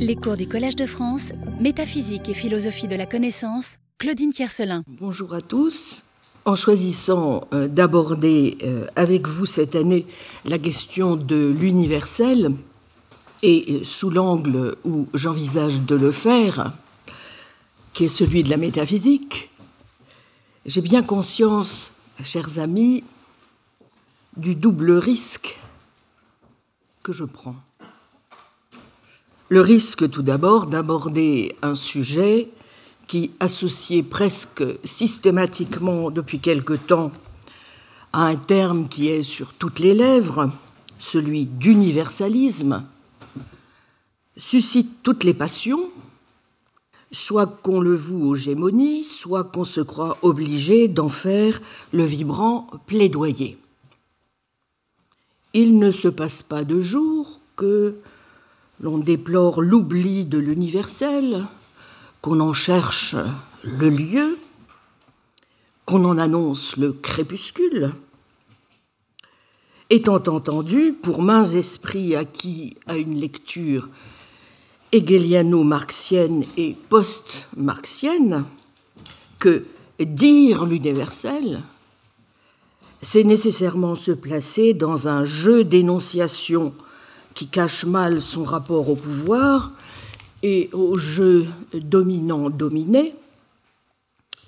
Les cours du Collège de France, Métaphysique et philosophie de la connaissance, Claudine Tiercelin. Bonjour à tous. En choisissant euh, d'aborder euh, avec vous cette année la question de l'universel, et euh, sous l'angle où j'envisage de le faire, qui est celui de la métaphysique, j'ai bien conscience, chers amis, du double risque que je prends. Le risque tout d'abord d'aborder un sujet qui, associé presque systématiquement depuis quelque temps à un terme qui est sur toutes les lèvres, celui d'universalisme, suscite toutes les passions, soit qu'on le voue aux gémonies, soit qu'on se croit obligé d'en faire le vibrant plaidoyer. Il ne se passe pas de jour que l'on déplore l'oubli de l'universel, qu'on en cherche le lieu, qu'on en annonce le crépuscule. Étant entendu, pour mains esprits acquis à une lecture hegeliano-marxienne et post-marxienne, que dire l'universel, c'est nécessairement se placer dans un jeu d'énonciation qui cache mal son rapport au pouvoir et au jeu dominant-dominé,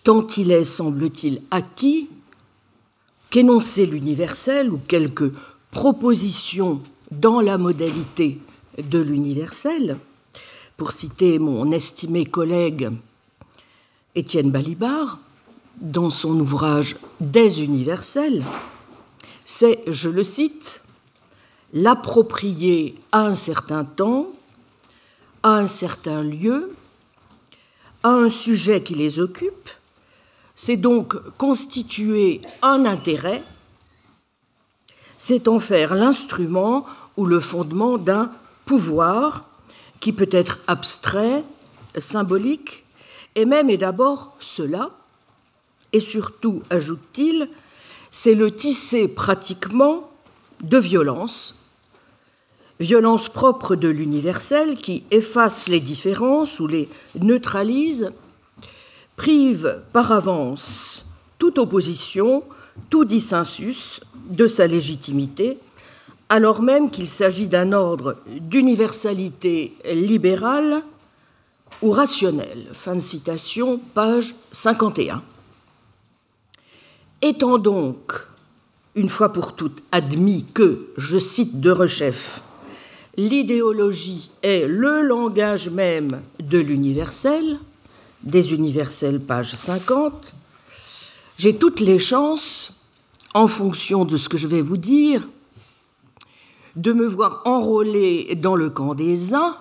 tant il est, semble-t-il, acquis qu'énoncer l'universel ou quelques propositions dans la modalité de l'universel, pour citer mon estimé collègue Étienne Balibar, dans son ouvrage Des universels, c'est, je le cite, l'approprier à un certain temps, à un certain lieu, à un sujet qui les occupe, c'est donc constituer un intérêt, c'est en faire l'instrument ou le fondement d'un pouvoir qui peut être abstrait, symbolique, et même et d'abord cela, et surtout, ajoute-t-il, c'est le tisser pratiquement de violence violence propre de l'universel qui efface les différences ou les neutralise, prive par avance toute opposition, tout dissensus de sa légitimité, alors même qu'il s'agit d'un ordre d'universalité libérale ou rationnelle. Fin de citation, page 51. Étant donc, une fois pour toutes, admis que, je cite de Rechef, l'idéologie est le langage même de l'universel, des universels, page 50, j'ai toutes les chances, en fonction de ce que je vais vous dire, de me voir enrôler dans le camp des uns,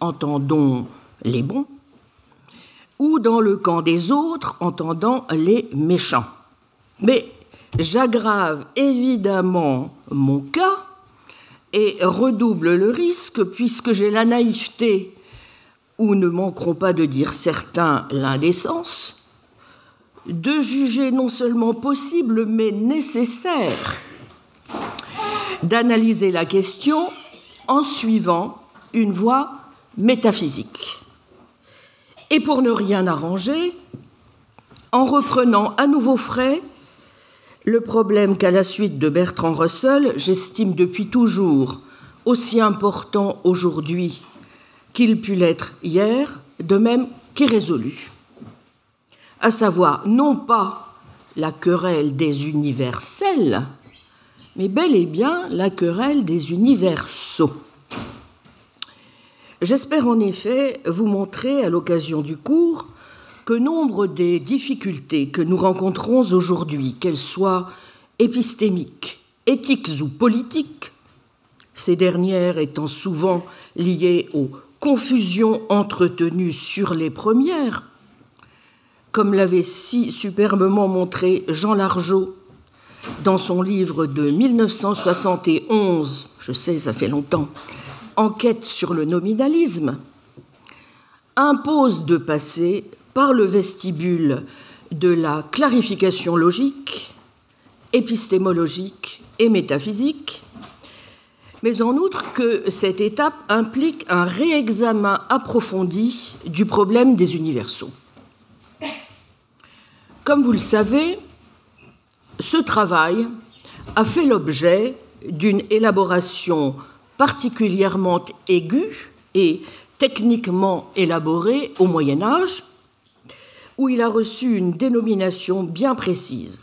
entendons les bons, ou dans le camp des autres, entendant les méchants. Mais j'aggrave évidemment mon cas et redouble le risque puisque j'ai la naïveté, ou ne manqueront pas de dire certains l'indécence, de juger non seulement possible mais nécessaire d'analyser la question en suivant une voie métaphysique. Et pour ne rien arranger, en reprenant à nouveau frais le problème qu'à la suite de Bertrand Russell, j'estime depuis toujours aussi important aujourd'hui qu'il put l'être hier, de même qu'irrésolu, à savoir non pas la querelle des universels, mais bel et bien la querelle des universaux. J'espère en effet vous montrer à l'occasion du cours que nombre des difficultés que nous rencontrons aujourd'hui, qu'elles soient épistémiques, éthiques ou politiques, ces dernières étant souvent liées aux confusions entretenues sur les premières, comme l'avait si superbement montré Jean Largeau dans son livre de 1971, je sais, ça fait longtemps, Enquête sur le nominalisme, impose de passer par le vestibule de la clarification logique, épistémologique et métaphysique, mais en outre que cette étape implique un réexamen approfondi du problème des universaux. Comme vous le savez, ce travail a fait l'objet d'une élaboration particulièrement aiguë et techniquement élaborée au Moyen Âge, où il a reçu une dénomination bien précise.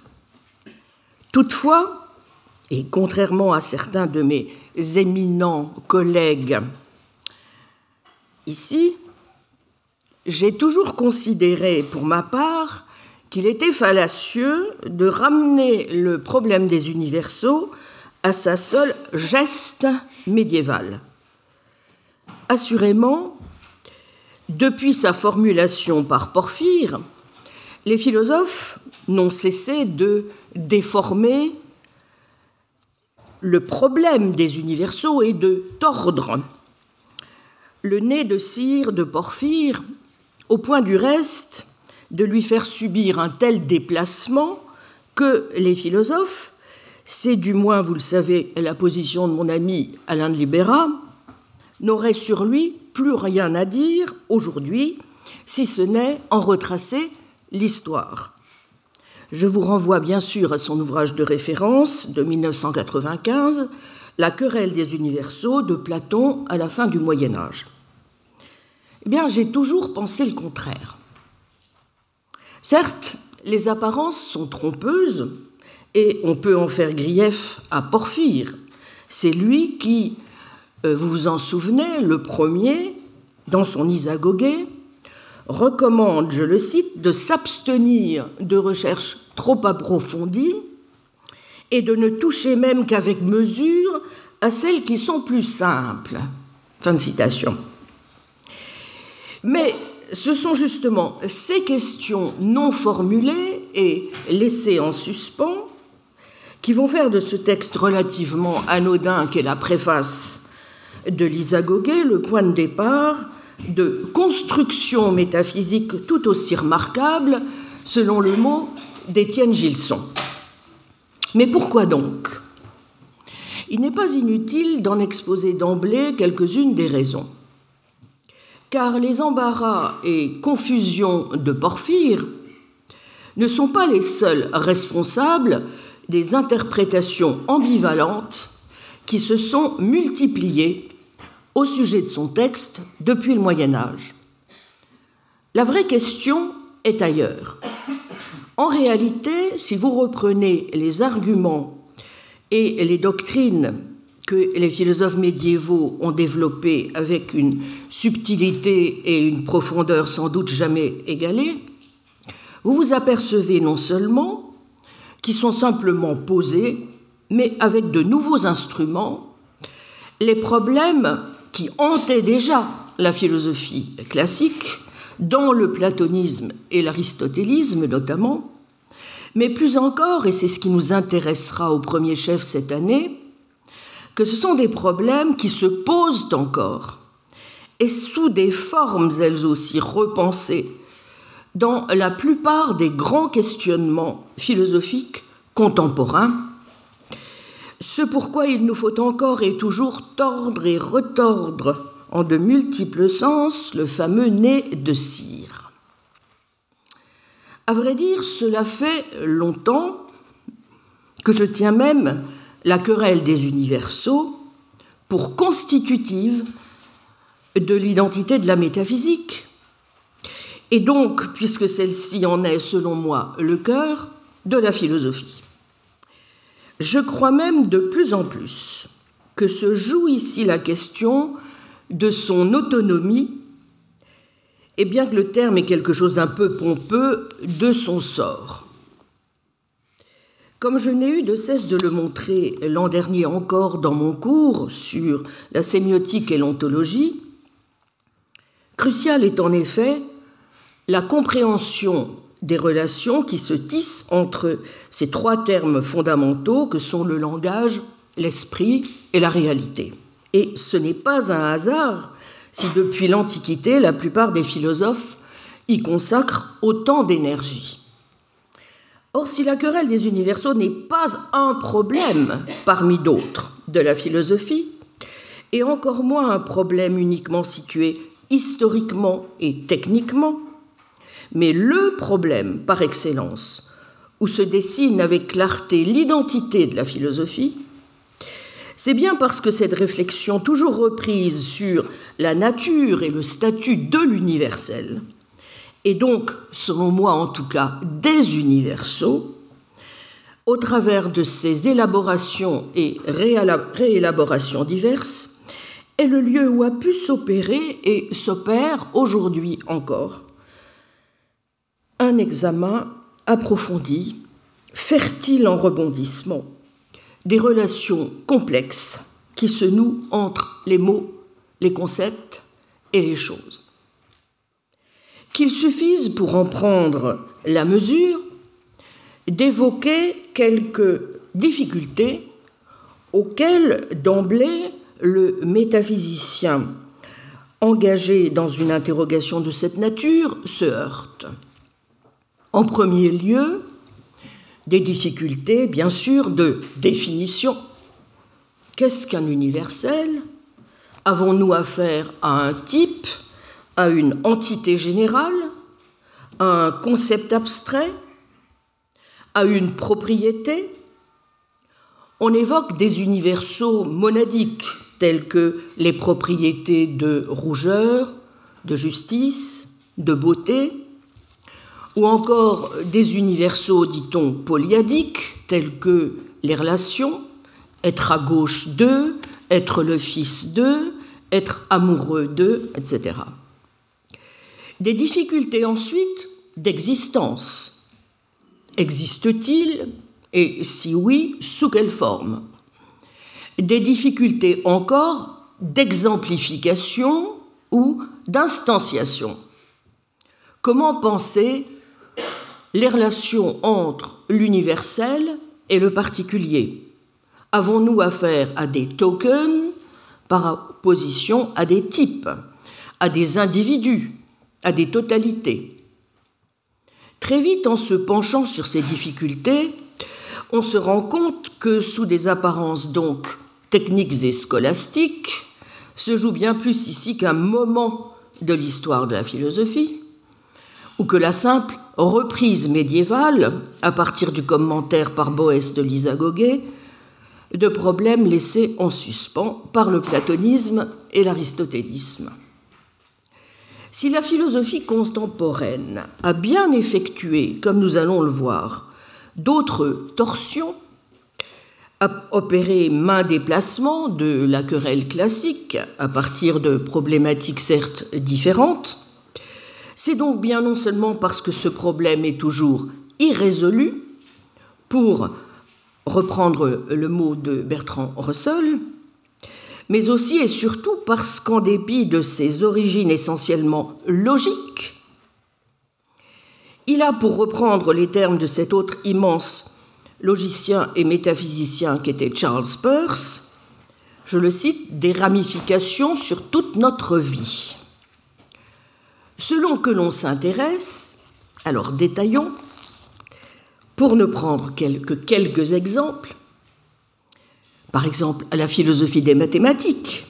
Toutefois, et contrairement à certains de mes éminents collègues ici, j'ai toujours considéré pour ma part qu'il était fallacieux de ramener le problème des universaux à sa seule geste médiévale. Assurément, depuis sa formulation par Porphyre, les philosophes n'ont cessé de déformer le problème des universaux et de tordre le nez de cire de Porphyre, au point du reste de lui faire subir un tel déplacement que les philosophes, c'est du moins, vous le savez, la position de mon ami Alain de Libera, n'auraient sur lui plus rien à dire aujourd'hui, si ce n'est en retracer l'histoire. Je vous renvoie bien sûr à son ouvrage de référence de 1995, La querelle des universaux de Platon à la fin du Moyen Âge. Eh bien, j'ai toujours pensé le contraire. Certes, les apparences sont trompeuses et on peut en faire grief à Porphyre. C'est lui qui, vous vous en souvenez, le premier, dans son Isagoguet, recommande, je le cite, de s'abstenir de recherches trop approfondies et de ne toucher même qu'avec mesure à celles qui sont plus simples. Fin de citation. Mais ce sont justement ces questions non formulées et laissées en suspens qui vont faire de ce texte relativement anodin qu'est la préface de Lisa Goguet le point de départ de construction métaphysique tout aussi remarquable, selon le mot d'Étienne Gilson. Mais pourquoi donc? Il n'est pas inutile d'en exposer d'emblée quelques-unes des raisons car les embarras et confusions de Porphyre ne sont pas les seuls responsables des interprétations ambivalentes qui se sont multipliées au sujet de son texte depuis le Moyen Âge. La vraie question est ailleurs. En réalité, si vous reprenez les arguments et les doctrines que les philosophes médiévaux ont développé avec une subtilité et une profondeur sans doute jamais égalées, vous vous apercevez non seulement qu'ils sont simplement posés, mais avec de nouveaux instruments, les problèmes qui hantaient déjà la philosophie classique, dans le platonisme et l'aristotélisme notamment, mais plus encore, et c'est ce qui nous intéressera au premier chef cette année, que ce sont des problèmes qui se posent encore et sous des formes elles aussi repensées dans la plupart des grands questionnements philosophiques contemporains, ce pourquoi il nous faut encore et toujours tordre et retordre en de multiples sens le fameux nez de cire. À vrai dire, cela fait longtemps que je tiens même la querelle des universaux pour constitutive de l'identité de la métaphysique. Et donc, puisque celle-ci en est, selon moi, le cœur de la philosophie. Je crois même de plus en plus que se joue ici la question de son autonomie, et bien que le terme est quelque chose d'un peu pompeux, de son sort. Comme je n'ai eu de cesse de le montrer l'an dernier encore dans mon cours sur la sémiotique et l'ontologie, crucial est en effet la compréhension des relations qui se tissent entre ces trois termes fondamentaux que sont le langage, l'esprit et la réalité. Et ce n'est pas un hasard si depuis l'Antiquité la plupart des philosophes y consacrent autant d'énergie. Or, si la querelle des universaux n'est pas un problème parmi d'autres de la philosophie, et encore moins un problème uniquement situé historiquement et techniquement, mais le problème par excellence, où se dessine avec clarté l'identité de la philosophie, c'est bien parce que cette réflexion toujours reprise sur la nature et le statut de l'universel, et donc, selon moi en tout cas, des universaux, au travers de ces élaborations et réélaborations diverses, est le lieu où a pu s'opérer et s'opère aujourd'hui encore un examen approfondi, fertile en rebondissements, des relations complexes qui se nouent entre les mots, les concepts et les choses. Qu'il suffise pour en prendre la mesure d'évoquer quelques difficultés auxquelles d'emblée le métaphysicien engagé dans une interrogation de cette nature se heurte. En premier lieu, des difficultés, bien sûr, de définition. Qu'est-ce qu'un universel? Avons-nous affaire à un type, à une entité générale, à un concept abstrait, à une propriété? On évoque des universaux monadiques tels que les propriétés de rougeur, de justice, de beauté, ou encore des universaux, dit-on, polyadiques, tels que les relations, être à gauche d'eux, être le fils d'eux, être amoureux d'eux, etc. Des difficultés ensuite d'existence. Existe-t-il Et si oui, sous quelle forme? Des difficultés encore d'exemplification ou d'instanciation. Comment penser les relations entre l'universel et le particulier. Avons-nous affaire à des tokens par opposition à des types, à des individus, à des totalités? Très vite, en se penchant sur ces difficultés, on se rend compte que sous des apparences donc techniques et scolastiques, se joue bien plus ici qu'un moment de l'histoire de la philosophie, ou que la simple reprise médiévale, à partir du commentaire par Boès de Lisa Goguet, de problèmes laissés en suspens par le platonisme et l'aristotélisme. Si la philosophie contemporaine a bien effectué, comme nous allons le voir, d'autres torsions, a opéré main déplacement de la querelle classique à partir de problématiques certes différentes, c'est donc bien non seulement parce que ce problème est toujours irrésolu, pour reprendre le mot de Bertrand Russell, mais aussi et surtout parce qu'en dépit de ses origines essentiellement logiques, il a, pour reprendre les termes de cet autre immense logicien et métaphysicien qu'était Charles Peirce, je le cite, des ramifications sur toute notre vie. Selon que l'on s'intéresse, alors détaillons, pour ne prendre que quelques exemples, par exemple à la philosophie des mathématiques,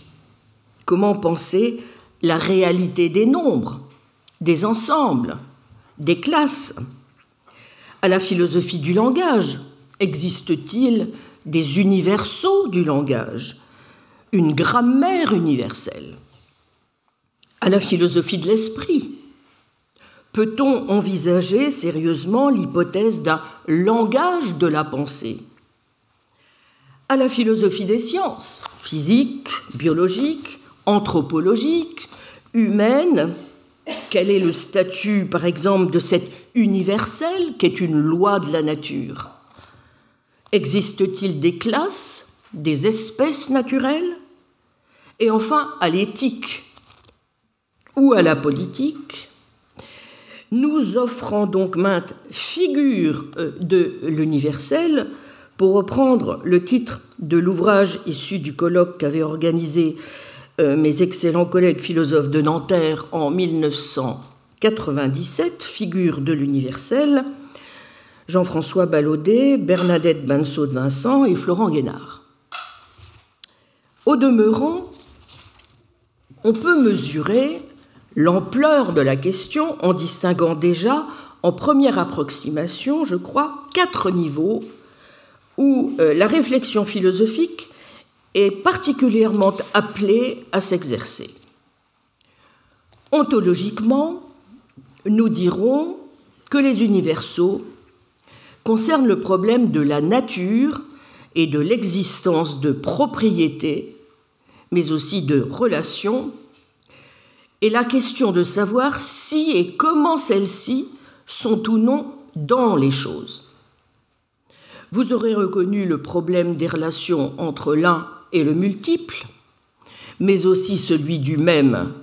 comment penser la réalité des nombres, des ensembles, des classes? À la philosophie du langage, existe-t-il des universaux du langage, une grammaire universelle? À la philosophie de l'esprit. Peut-on envisager sérieusement l'hypothèse d'un langage de la pensée? À la philosophie des sciences, physique, biologique, anthropologique, humaine, quel est le statut, par exemple, de cette universelle qu'est une loi de la nature? Existe-t-il des classes, des espèces naturelles? Et enfin, à l'éthique, ou à la politique, nous offrant donc maintes figures euh, de l'universel, pour reprendre le titre de l'ouvrage issu du colloque qu'avaient organisé euh, mes excellents collègues philosophes de Nanterre en 1997, Figures de l'universel, Jean-François Ballaudet, Bernadette Banceau de Vincent et Florent Guénard. Au demeurant, on peut mesurer l'ampleur de la question en distinguant déjà, en première approximation, je crois, quatre niveaux où euh, la réflexion philosophique est particulièrement appelée à s'exercer. Ontologiquement, nous dirons que les universaux concernent le problème de la nature et de l'existence de propriétés, mais aussi de relations, et la question de savoir si et comment celles-ci sont ou non dans les choses. Vous aurez reconnu le problème des relations entre l'un et le multiple, mais aussi celui du même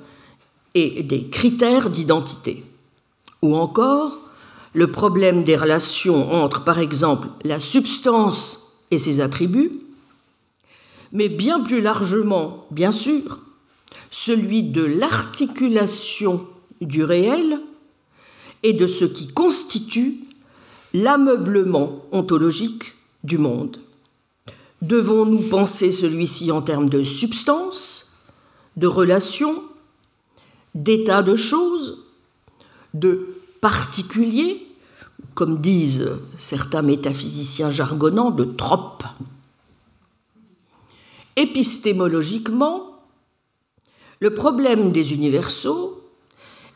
et des critères d'identité. Ou encore le problème des relations entre, par exemple, la substance et ses attributs, mais bien plus largement, bien sûr, celui de l'articulation du réel et de ce qui constitue l'ameublement ontologique du monde. Devons-nous penser celui-ci en termes de substance, de relation, d'état de choses, de particulier, comme disent certains métaphysiciens jargonnants, de trope Épistémologiquement, le problème des universaux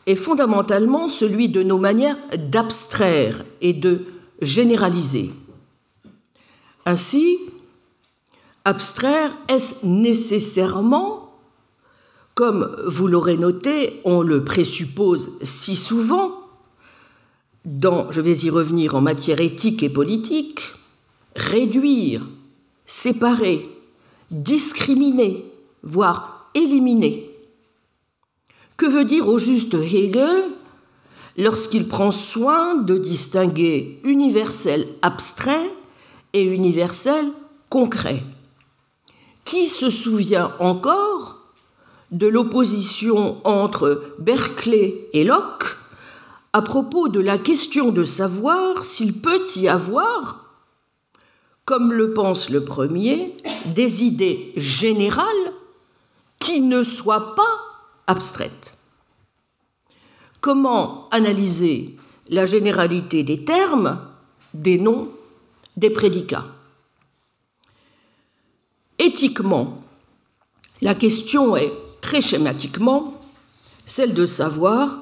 est fondamentalement celui de nos manières d'abstraire et de généraliser. Ainsi, abstraire, est-ce nécessairement, comme vous l'aurez noté, on le présuppose si souvent, dans, je vais y revenir en matière éthique et politique, réduire, séparer, discriminer, voire éliminer que veut dire au juste Hegel lorsqu'il prend soin de distinguer universel abstrait et universel concret? Qui se souvient encore de l'opposition entre Berkeley et Locke à propos de la question de savoir s'il peut y avoir, comme le pense le premier, des idées générales qui ne soient pas abstraites? Comment analyser la généralité des termes, des noms, des prédicats? Éthiquement, la question est très schématiquement celle de savoir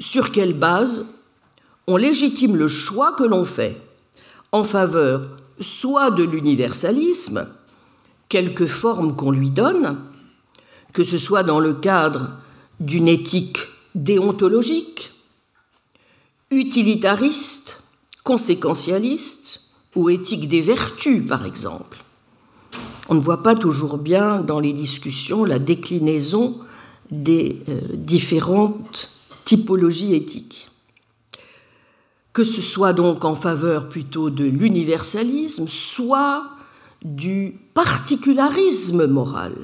sur quelle base on légitime le choix que l'on fait en faveur soit de l'universalisme, quelque forme qu'on lui donne, que ce soit dans le cadre d'une éthique déontologique, utilitariste, conséquentialiste ou éthique des vertus, par exemple. On ne voit pas toujours bien dans les discussions la déclinaison des euh, différentes typologies éthiques. Que ce soit donc en faveur plutôt de l'universalisme, soit du particularisme moral,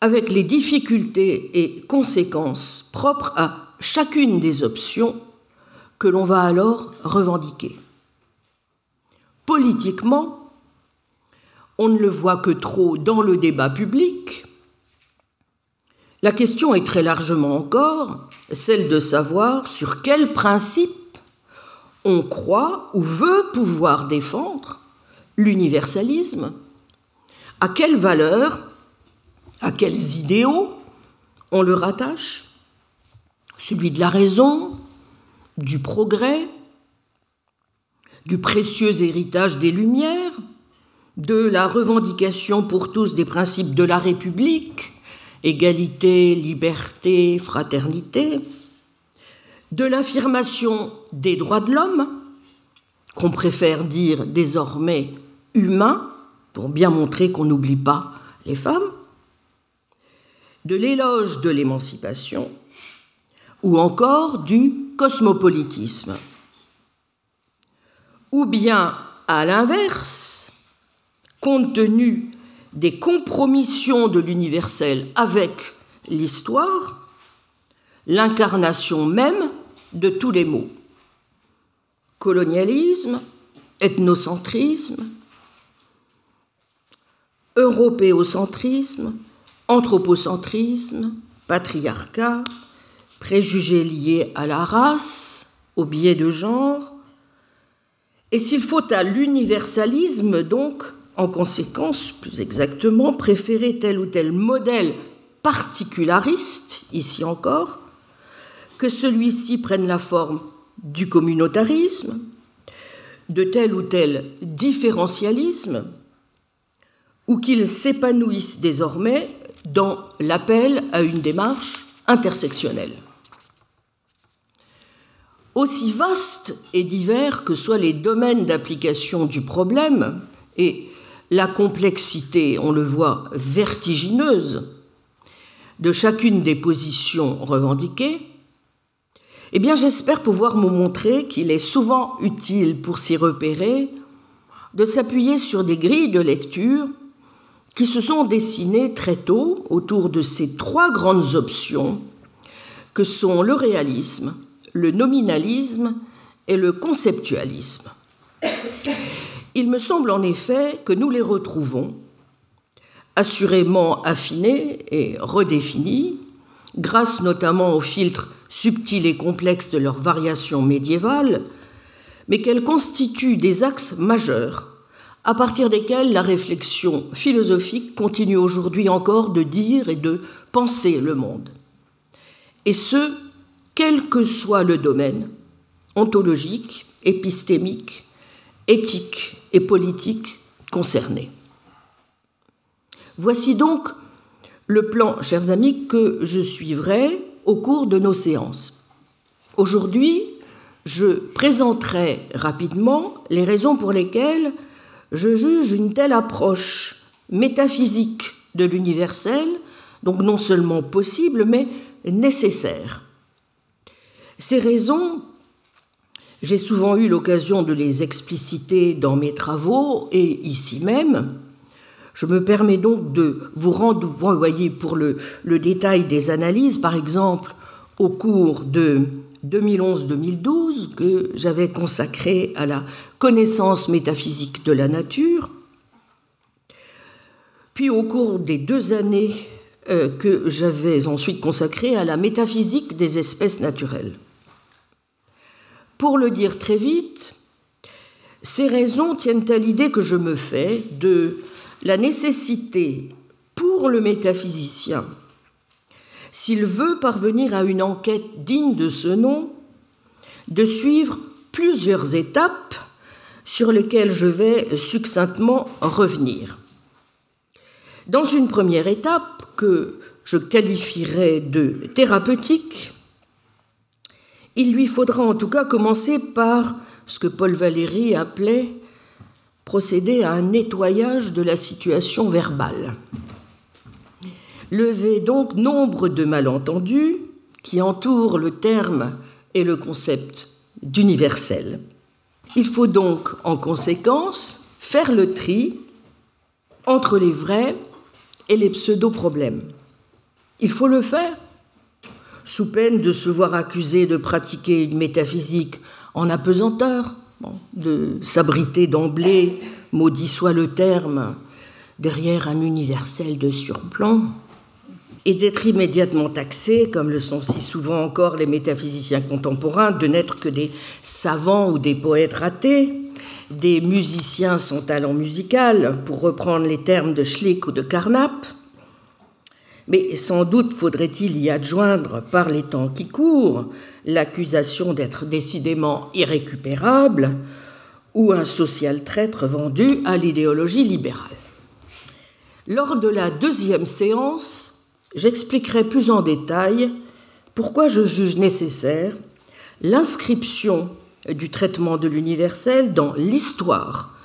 avec les difficultés et conséquences propres à chacune des options que l'on va alors revendiquer. Politiquement, on ne le voit que trop dans le débat public. La question est très largement encore celle de savoir sur quels principes on croit ou veut pouvoir défendre l'universalisme, à quelles valeurs à quels idéaux on le rattache? Celui de la raison, du progrès, du précieux héritage des Lumières, de la revendication pour tous des principes de la République, égalité, liberté, fraternité, de l'affirmation des droits de l'homme, qu'on préfère dire désormais humains, pour bien montrer qu'on n'oublie pas les femmes, de l'éloge de l'émancipation ou encore du cosmopolitisme. Ou bien, à l'inverse, compte tenu des compromissions de l'universel avec l'histoire, l'incarnation même de tous les mots. Colonialisme, ethnocentrisme, européocentrisme, anthropocentrisme, patriarcat, préjugés liés à la race, au biais de genre. Et s'il faut à l'universalisme, donc, en conséquence, plus exactement, préférer tel ou tel modèle particulariste, ici encore, que celui-ci prenne la forme du communautarisme, de tel ou tel différentialisme, ou qu'il s'épanouisse désormais dans l'appel à une démarche intersectionnelle. Aussi vastes et divers que soient les domaines d'application du problème, et la complexité, on le voit, vertigineuse de chacune des positions revendiquées, eh bien j'espère pouvoir vous montrer qu'il est souvent utile pour s'y repérer de s'appuyer sur des grilles de lecture qui se sont dessinées très tôt autour de ces trois grandes options que sont le réalisme, le nominalisme et le conceptualisme. Il me semble en effet que nous les retrouvons, assurément affinés et redéfinis, grâce notamment aux filtres subtils et complexes de leurs variations médiévales, mais qu'elles constituent des axes majeurs à partir desquels la réflexion philosophique continue aujourd'hui encore de dire et de penser le monde. Et ce, quel que soit le domaine, ontologique, épistémique, éthique et politique concerné. Voici donc le plan, chers amis, que je suivrai au cours de nos séances. Aujourd'hui, je présenterai rapidement les raisons pour lesquelles je juge une telle approche métaphysique de l'universel, donc non seulement possible, mais nécessaire. Ces raisons, j'ai souvent eu l'occasion de les expliciter dans mes travaux et ici même. Je me permets donc de vous voyez, pour le, le détail des analyses, par exemple, au cours de 2011-2012 que j'avais consacré à la connaissance métaphysique de la nature. Puis au cours des deux années euh, que j'avais ensuite consacrées à la métaphysique des espèces naturelles. Pour le dire très vite, ces raisons tiennent à l'idée que je me fais de la nécessité pour le métaphysicien s'il veut parvenir à une enquête digne de ce nom, de suivre plusieurs étapes sur lesquelles je vais succinctement revenir. Dans une première étape que je qualifierais de thérapeutique, il lui faudra en tout cas commencer par ce que Paul Valéry appelait procéder à un nettoyage de la situation verbale lever donc nombre de malentendus qui entourent le terme et le concept d'universel. Il faut donc en conséquence faire le tri entre les vrais et les pseudo-problèmes. Il faut le faire, sous peine de se voir accusé de pratiquer une métaphysique en apesanteur, de s'abriter d'emblée, maudit soit le terme, derrière un universel de surplomb et d'être immédiatement taxés, comme le sont si souvent encore les métaphysiciens contemporains, de n'être que des savants ou des poètes ratés, des musiciens sans talent musical, pour reprendre les termes de Schlick ou de Carnap. Mais sans doute faudrait-il y adjoindre, par les temps qui courent, l'accusation d'être décidément irrécupérable ou un social traître vendu à l'idéologie libérale. Lors de la deuxième séance, j'expliquerai plus en détail pourquoi je juge nécessaire l'inscription du traitement de l'universel dans l'histoire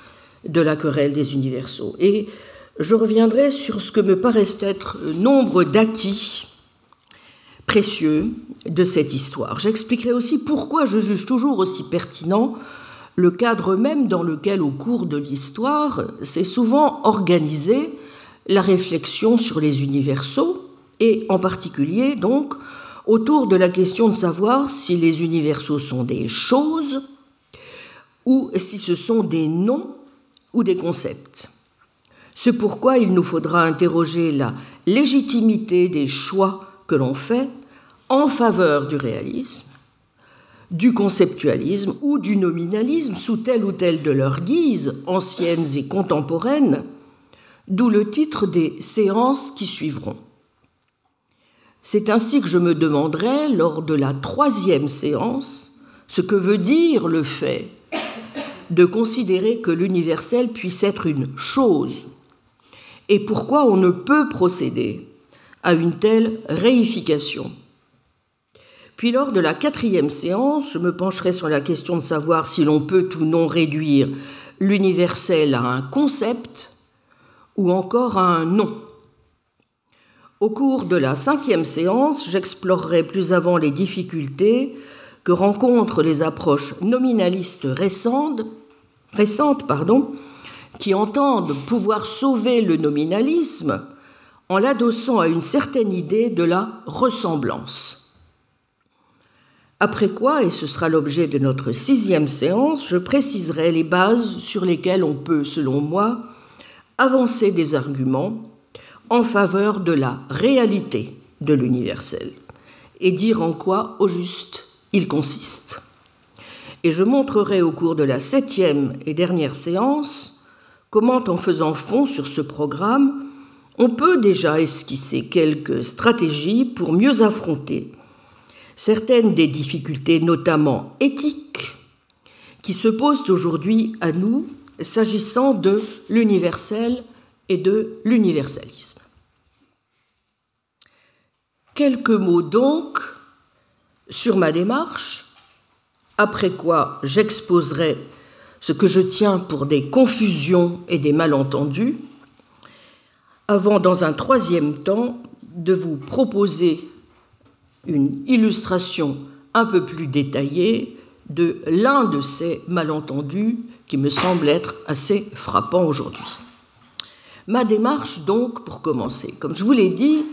de la querelle des universaux. Et je reviendrai sur ce que me paraissent être nombre d'acquis précieux de cette histoire. J'expliquerai aussi pourquoi je juge toujours aussi pertinent le cadre même dans lequel, au cours de l'histoire, s'est souvent organisée la réflexion sur les universaux, et en particulier donc autour de la question de savoir si les universaux sont des choses ou si ce sont des noms ou des concepts. C'est pourquoi il nous faudra interroger la légitimité des choix que l'on fait en faveur du réalisme, du conceptualisme ou du nominalisme sous telle ou telle de leurs guises, anciennes et contemporaines, d'où le titre des séances qui suivront. C'est ainsi que je me demanderai, lors de la troisième séance, ce que veut dire le fait de considérer que l'universel puisse être une chose et pourquoi on ne peut procéder à une telle réification. Puis lors de la quatrième séance, je me pencherai sur la question de savoir si l'on peut ou non réduire l'universel à un concept ou encore à un nom. Au cours de la cinquième séance, j'explorerai plus avant les difficultés que rencontrent les approches nominalistes récentes, récentes pardon, qui entendent pouvoir sauver le nominalisme en l'adossant à une certaine idée de la ressemblance. Après quoi, et ce sera l'objet de notre sixième séance, je préciserai les bases sur lesquelles on peut, selon moi, avancer des arguments en faveur de la réalité de l'universel et dire en quoi, au juste, il consiste. Et je montrerai au cours de la septième et dernière séance comment, en faisant fond sur ce programme, on peut déjà esquisser quelques stratégies pour mieux affronter certaines des difficultés, notamment éthiques, qui se posent aujourd'hui à nous s'agissant de l'universel et de l'universalisme. Quelques mots donc sur ma démarche, après quoi j'exposerai ce que je tiens pour des confusions et des malentendus, avant dans un troisième temps de vous proposer une illustration un peu plus détaillée de l'un de ces malentendus qui me semble être assez frappant aujourd'hui. Ma démarche donc, pour commencer, comme je vous l'ai dit,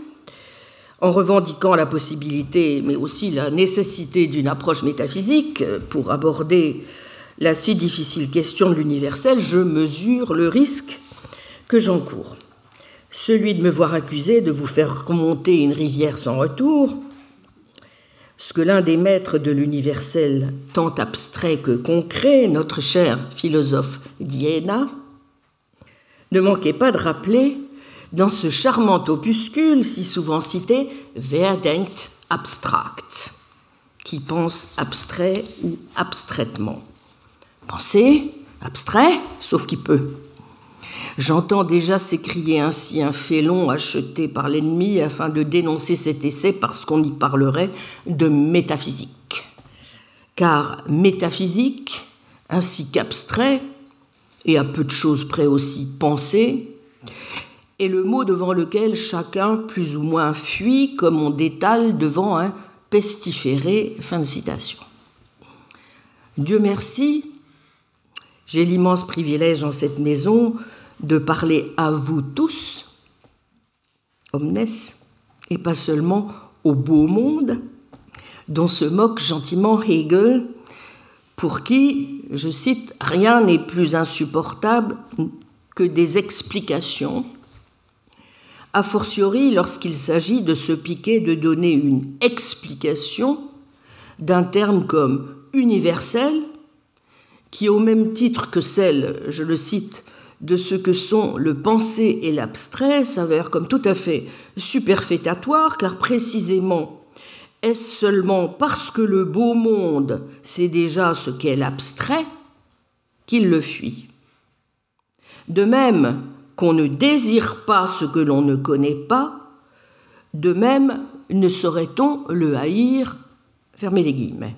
en revendiquant la possibilité, mais aussi la nécessité d'une approche métaphysique pour aborder la si difficile question de l'universel, je mesure le risque que j'encours. Celui de me voir accusé de vous faire remonter une rivière sans retour, ce que l'un des maîtres de l'universel, tant abstrait que concret, notre cher philosophe Diana, ne manquait pas de rappeler dans ce charmant opuscule si souvent cité Wer denkt abstrakt qui pense abstrait ou abstraitement. Penser abstrait, sauf qui peut. J'entends déjà s'écrier ainsi un félon acheté par l'ennemi afin de dénoncer cet essai parce qu'on y parlerait de métaphysique. Car métaphysique, ainsi qu'abstrait, et à peu de choses près aussi pensé, est le mot devant lequel chacun plus ou moins fuit comme on détale devant un pestiféré. Fin de citation. Dieu merci, j'ai l'immense privilège en cette maison de parler à vous tous, omnes, et pas seulement au beau monde, dont se moque gentiment Hegel, pour qui, je cite, rien n'est plus insupportable que des explications, a fortiori lorsqu'il s'agit de se piquer de donner une explication d'un terme comme universel, qui au même titre que celle, je le cite, de ce que sont le pensé et l'abstrait s'avère comme tout à fait superfétatoire, car précisément, est-ce seulement parce que le beau monde sait déjà ce qu'est l'abstrait qu'il le fuit. De même ne désire pas ce que l'on ne connaît pas, de même ne saurait-on le haïr? Fermez les guillemets.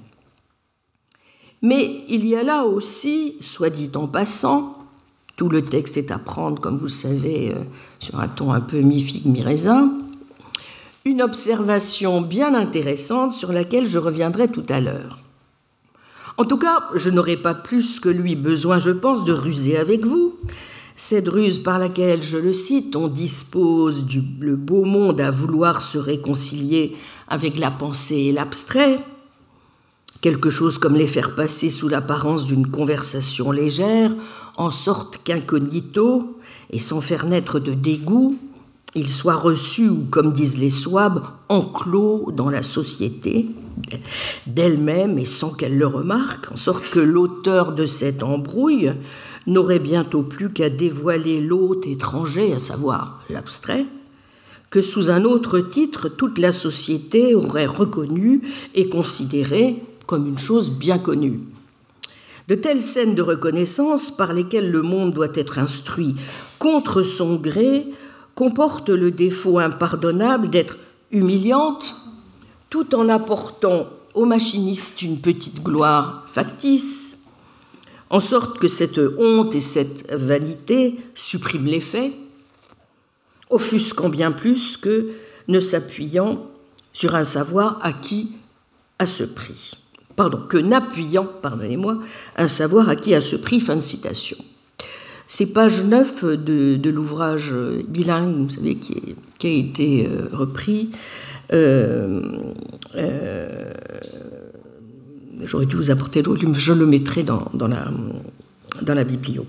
Mais il y a là aussi, soit dit en passant, tout le texte est à prendre, comme vous le savez, euh, sur un ton un peu mi-figue, mi-raisin. Une observation bien intéressante sur laquelle je reviendrai tout à l'heure. En tout cas, je n'aurai pas plus que lui besoin, je pense, de ruser avec vous. Cette ruse par laquelle, je le cite, on dispose du le beau monde à vouloir se réconcilier avec la pensée et l'abstrait, quelque chose comme les faire passer sous l'apparence d'une conversation légère, en sorte qu'incognito, et sans faire naître de dégoût, il soit reçu, ou comme disent les Souabes, enclos dans la société d'elle-même et sans qu'elle le remarque, en sorte que l'auteur de cette embrouille n'aurait bientôt plus qu'à dévoiler l'hôte étranger, à savoir l'abstrait, que sous un autre titre, toute la société aurait reconnu et considéré comme une chose bien connue. De telles scènes de reconnaissance par lesquelles le monde doit être instruit contre son gré comportent le défaut impardonnable d'être humiliantes tout en apportant au machiniste une petite gloire factice, en sorte que cette honte et cette vanité suppriment les faits, offusquant bien plus que ne s'appuyant sur un savoir acquis à ce prix. Pardon, que n'appuyant, pardonnez-moi, un savoir acquis à ce prix, fin de citation. C'est page 9 de, l'ouvrage bilingue, vous savez, qui, a été euh, repris. Euh, euh, j'aurais dû vous apporter le volume, je le mettrai dans, la, dans biblio.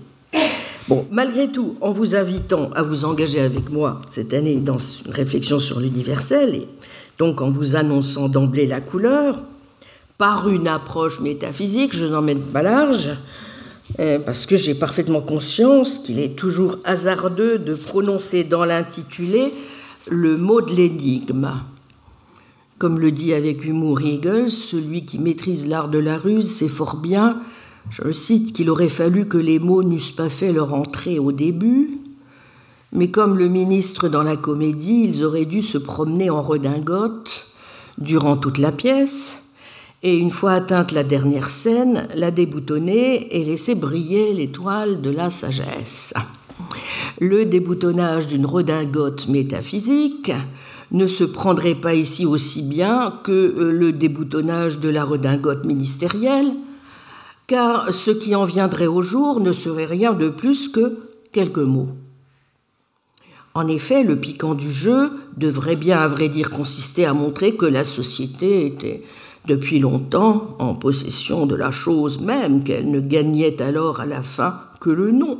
Bon, malgré tout, en vous invitant à vous engager avec moi cette année dans une réflexion sur l'universel, et donc en vous annonçant d'emblée la couleur, par une approche métaphysique, je n'en mets pas large, euh, parce que j'ai parfaitement conscience qu'il est toujours hasardeux de prononcer dans l'intitulé le mot de l'énigme. Comme le dit avec humour Hegel, celui qui maîtrise l'art de la ruse sait fort bien, je cite, qu'il aurait fallu que les mots n'eussent pas fait leur entrée au début, mais comme le ministre dans la comédie, ils auraient dû se promener en redingote durant toute la pièce, et une fois atteinte la dernière scène, la déboutonner et laisser briller l'étoile de la sagesse. Le déboutonnage d'une redingote métaphysique ne se prendrait pas ici aussi bien que euh, le déboutonnage de la redingote ministérielle, car ce qui en viendrait au jour ne serait rien de plus que quelques mots. En effet, le piquant du jeu devrait bien, à vrai dire, consister à montrer que la société était depuis longtemps en possession de la chose même qu'elle ne gagnait alors à la fin que le nom,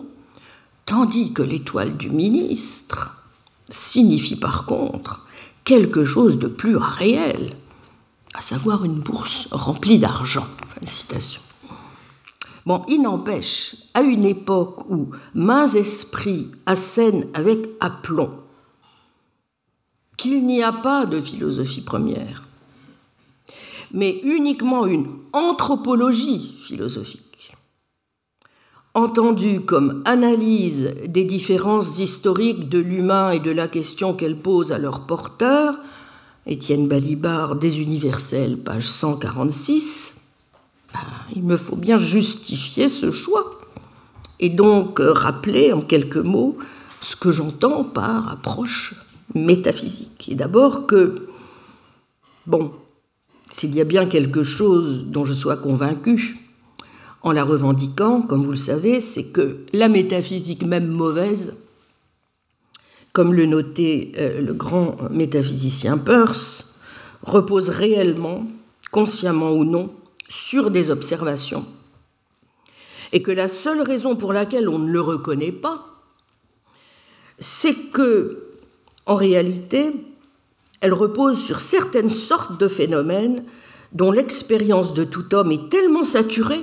tandis que l'étoile du ministre signifie par contre quelque chose de plus réel, à savoir une bourse remplie d'argent. citation. Bon, il n'empêche, à une époque où mains esprits assènent avec aplomb qu'il n'y a pas de philosophie première, mais uniquement une anthropologie philosophique, entendue comme analyse des différences historiques de l'humain et de la question qu'elle pose à leur porteur, Étienne Balibar, Des universels, page 146, ben, il me faut bien justifier ce choix et donc rappeler en quelques mots ce que j'entends par approche métaphysique. Et d'abord que, bon, s'il y a bien quelque chose dont je sois convaincu en la revendiquant, comme vous le savez, c'est que la métaphysique même mauvaise, comme le notait euh, le grand métaphysicien Peirce, repose réellement, consciemment ou non, sur des observations. Et que la seule raison pour laquelle on ne le reconnaît pas, c'est que, en réalité, elle repose sur certaines sortes de phénomènes dont l'expérience de tout homme est tellement saturée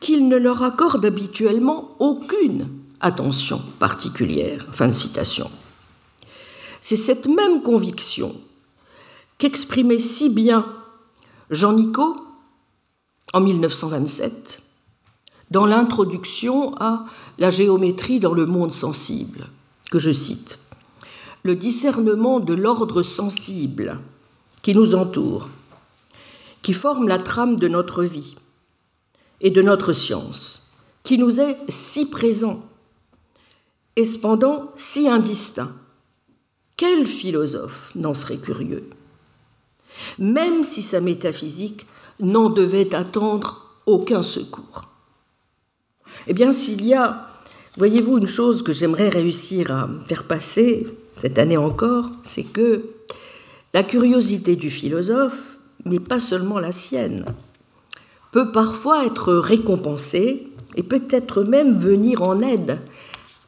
qu'il ne leur accorde habituellement aucune attention particulière. Fin de citation. C'est cette même conviction qu'exprimait si bien Jean Nicot en 1927 dans l'introduction à la géométrie dans le monde sensible, que je cite le discernement de l'ordre sensible qui nous entoure, qui forme la trame de notre vie et de notre science, qui nous est si présent et cependant si indistinct. Quel philosophe n'en serait curieux? Même si sa métaphysique n'en devait attendre aucun secours. Eh bien, s'il y a, voyez-vous, une chose que j'aimerais réussir à faire passer cette année encore, c'est que la curiosité du philosophe mais pas seulement la sienne, peut parfois être récompensée et peut-être même venir en aide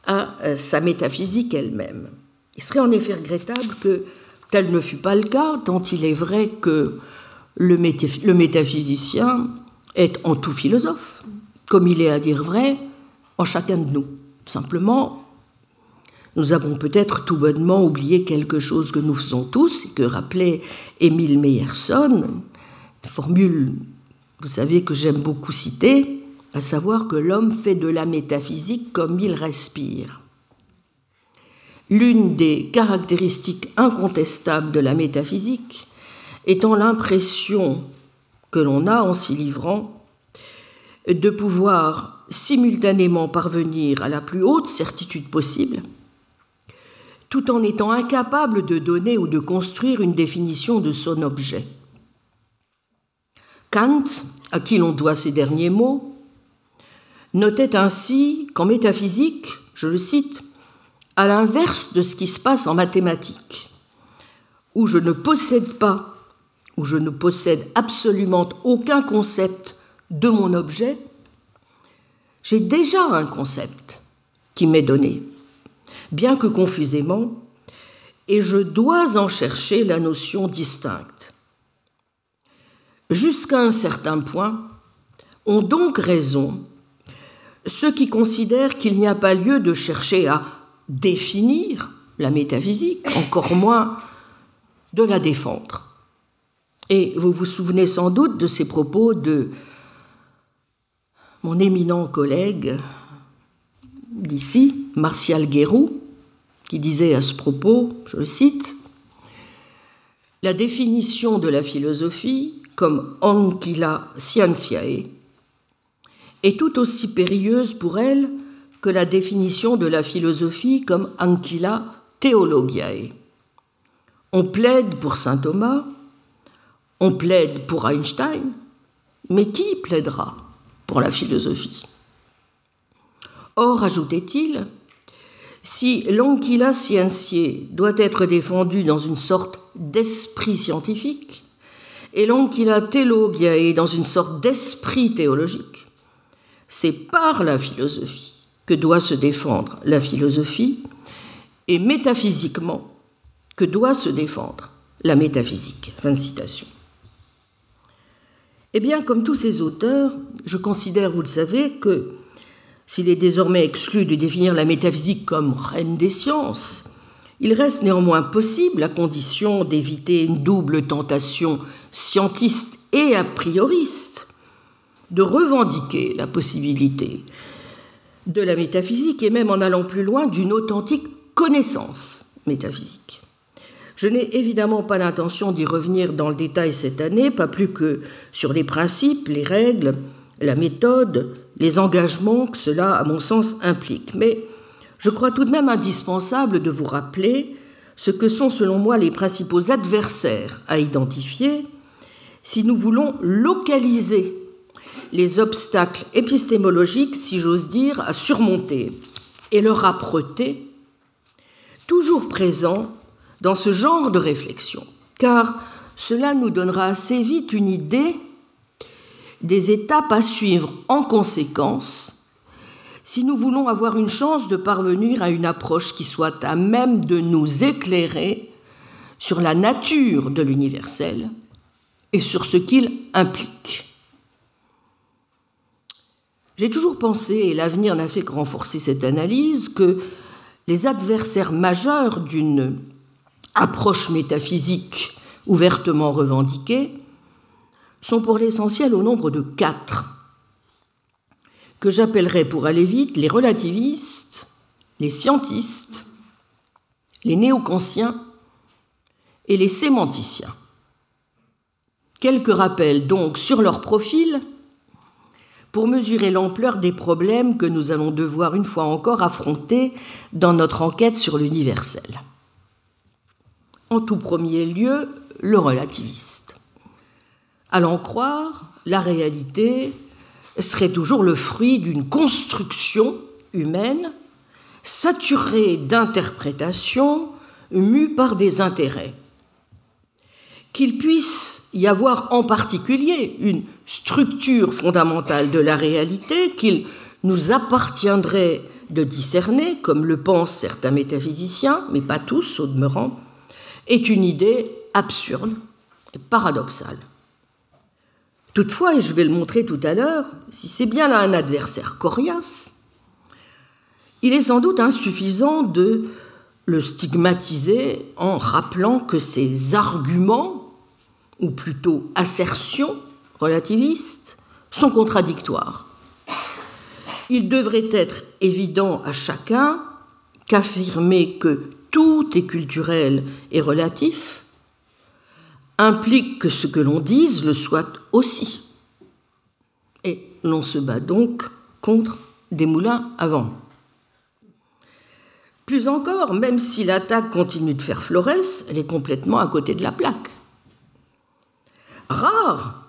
à euh, sa métaphysique elle-même. Il serait en effet regrettable que tel ne fût pas le cas, tant il est vrai que le, métaphysicien est en tout philosophe, comme il est à dire vrai en chacun de nous. Simplement, nous avons peut-être tout bonnement oublié quelque chose que nous faisons tous et que rappelait Émile Meyerson, une formule, vous savez, que j'aime beaucoup citer, à savoir que l'homme fait de la métaphysique comme il respire. L'une des caractéristiques incontestables de la métaphysique étant l'impression que l'on a en s'y livrant de pouvoir simultanément parvenir à la plus haute certitude possible, tout en étant incapable de donner ou de construire une définition de son objet. Kant, à qui l'on doit ces derniers mots, notait ainsi qu'en métaphysique, je le cite, à l'inverse de ce qui se passe en mathématiques, où je ne possède pas, où je ne possède absolument aucun concept de mon objet, j'ai déjà un concept qui m'est donné, bien que confusément, et je dois en chercher la notion distincte. Jusqu'à un certain point, ont donc raison ceux qui considèrent qu'il n'y a pas lieu de chercher à définir la métaphysique, encore moins de la défendre. Et vous vous souvenez sans doute de ces propos de mon éminent collègue d'ici, Martial Guérou, qui disait à ce propos, je le cite, La définition de la philosophie, comme Anquila Scientiae, est tout aussi périlleuse pour elle que la définition de la philosophie comme Anquila Theologiae. On plaide pour saint Thomas, on plaide pour Einstein, mais qui plaidera pour la philosophie? Or, ajoutait-il, si l'Anquila scientiae doit être défendu dans une sorte d'esprit scientifique, et l'Anquila theologiae dans une sorte d'esprit théologique, c'est par la philosophie que doit se défendre la philosophie et métaphysiquement que doit se défendre la métaphysique. Fin de citation. Eh bien, comme tous ces auteurs, je considère, vous le savez, que s'il est désormais exclu de définir la métaphysique comme reine des sciences, il reste néanmoins possible, à condition d'éviter une double tentation scientiste et a prioriste, de revendiquer la possibilité de la métaphysique et même en allant plus loin d'une authentique connaissance métaphysique. Je n'ai évidemment pas l'intention d'y revenir dans le détail cette année, pas plus que sur les principes, les règles, la méthode, les engagements que cela, à mon sens, implique. Mais je crois tout de même indispensable de vous rappeler ce que sont, selon moi, les principaux adversaires à identifier si nous voulons localiser les obstacles épistémologiques, si j'ose dire, à surmonter et leur âpreté, toujours présents dans ce genre de réflexion, car cela nous donnera assez vite une idée des étapes à suivre en conséquence si nous voulons avoir une chance de parvenir à une approche qui soit à même de nous éclairer sur la nature de l'universel et sur ce qu'il implique. J'ai toujours pensé, et l'avenir n'a fait que renforcer cette analyse, que les adversaires majeurs d'une approche métaphysique ouvertement revendiquée sont pour l'essentiel au nombre de quatre, que j'appellerai pour aller vite les relativistes, les scientistes, les néoconsiens et les sémanticiens. Quelques rappels donc sur leur profil pour mesurer l'ampleur des problèmes que nous allons devoir une fois encore affronter dans notre enquête sur l'universel. En tout premier lieu, le relativiste. À l'en croire, la réalité serait toujours le fruit d'une construction humaine saturée d'interprétations mues par des intérêts. Qu'il puisse y avoir en particulier une structure fondamentale de la réalité qu'il nous appartiendrait de discerner, comme le pensent certains métaphysiciens, mais pas tous au demeurant, est une idée absurde et paradoxale. Toutefois, et je vais le montrer tout à l'heure, si c'est bien un adversaire coriace, il est sans doute insuffisant de le stigmatiser en rappelant que ses arguments, ou plutôt assertions relativistes, sont contradictoires. Il devrait être évident à chacun qu'affirmer que tout est culturel et relatif implique que ce que l'on dise le soit aussi. Et l'on se bat donc contre des moulins à vent. Plus encore, même si l'attaque continue de faire florès, elle est complètement à côté de la plaque. Rares,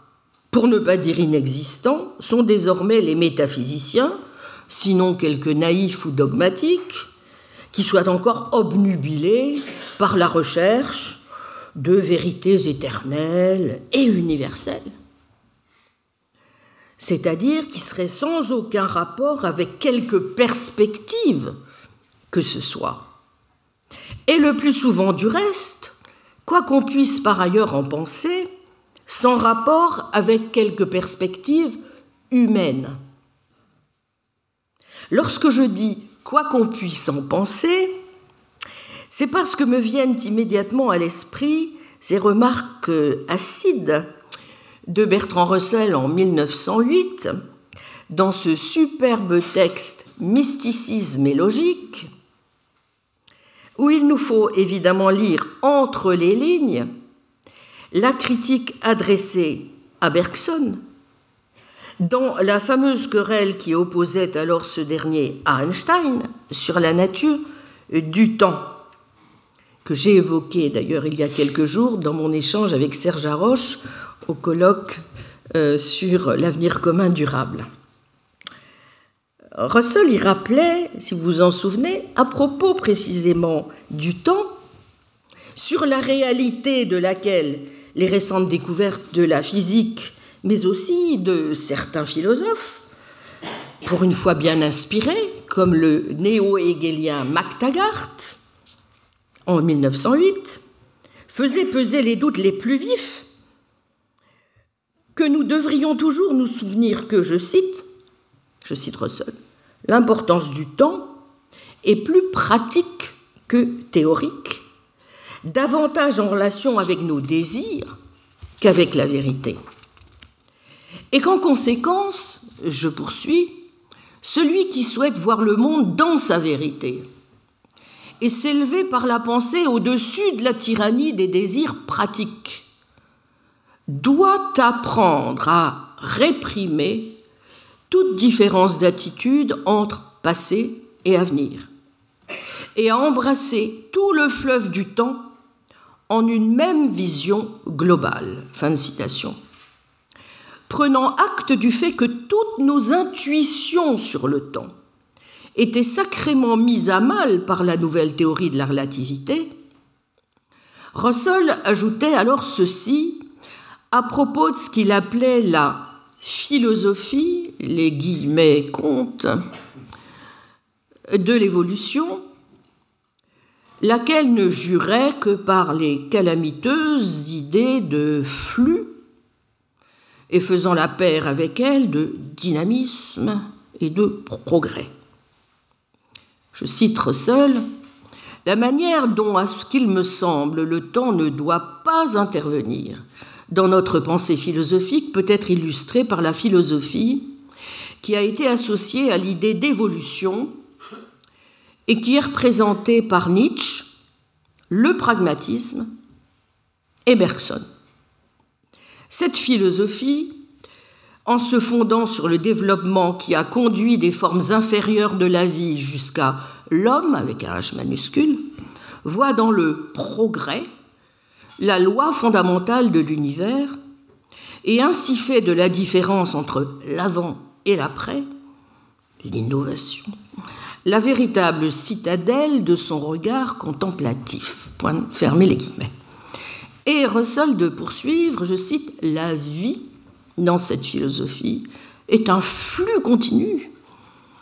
pour ne pas dire inexistants, sont désormais les métaphysiciens, sinon quelques naïfs ou dogmatiques, qui soient encore obnubilés par la recherche de vérités éternelles et universelles. C'est-à-dire qui seraient sans aucun rapport avec quelque perspective que ce soit. Et le plus souvent du reste, quoi qu'on puisse par ailleurs en penser, sans rapport avec quelque perspective humaine. Lorsque je dis quoi qu'on puisse en penser, c'est parce que me viennent immédiatement à l'esprit ces remarques acides de Bertrand Russell en 1908 dans ce superbe texte Mysticisme et logique, où il nous faut évidemment lire entre les lignes la critique adressée à Bergson dans la fameuse querelle qui opposait alors ce dernier à Einstein sur la nature du temps, que j'ai évoqué d'ailleurs il y a quelques jours dans mon échange avec Serge Haroche au colloque euh, sur l'avenir commun durable. Russell y rappelait, si vous vous en souvenez, à propos précisément du temps, sur la réalité de laquelle les récentes découvertes de la physique, mais aussi de certains philosophes, pour une fois bien inspirés, comme le néo-hegelien MacTaggart en 1908, faisaient peser les doutes les plus vifs, que nous devrions toujours nous souvenir que, je cite, je cite Russell, l'importance du temps est plus pratique que théorique, davantage en relation avec nos désirs qu'avec la vérité. Et qu'en conséquence, je poursuis, celui qui souhaite voir le monde dans sa vérité et s'élever par la pensée au-dessus de la tyrannie des désirs pratiques doit apprendre à réprimer toute différence d'attitude entre passé et avenir, et à embrasser tout le fleuve du temps en une même vision globale. Fin de citation. Prenant acte du fait que toutes nos intuitions sur le temps étaient sacrément mises à mal par la nouvelle théorie de la relativité, Russell ajoutait alors ceci à propos de ce qu'il appelait la philosophie, les guillemets comptent, de l'évolution, laquelle ne jurait que par les calamiteuses idées de flux et faisant la paire avec elles de dynamisme et de progrès. Je cite Russell, la manière dont, à ce qu'il me semble, le temps ne doit pas intervenir dans notre pensée philosophique peut être illustrée par la philosophie qui a été associée à l'idée d'évolution et qui est représentée par Nietzsche, le pragmatisme et Bergson. Cette philosophie, en se fondant sur le développement qui a conduit des formes inférieures de la vie jusqu'à l'homme, avec un H minuscule, voit dans le progrès la loi fondamentale de l'univers et ainsi fait de la différence entre l'avant et l'après, l'innovation, la véritable citadelle de son regard contemplatif. Point, fermez les guillemets. Et Russell de poursuivre, je cite, La vie dans cette philosophie est un flux continu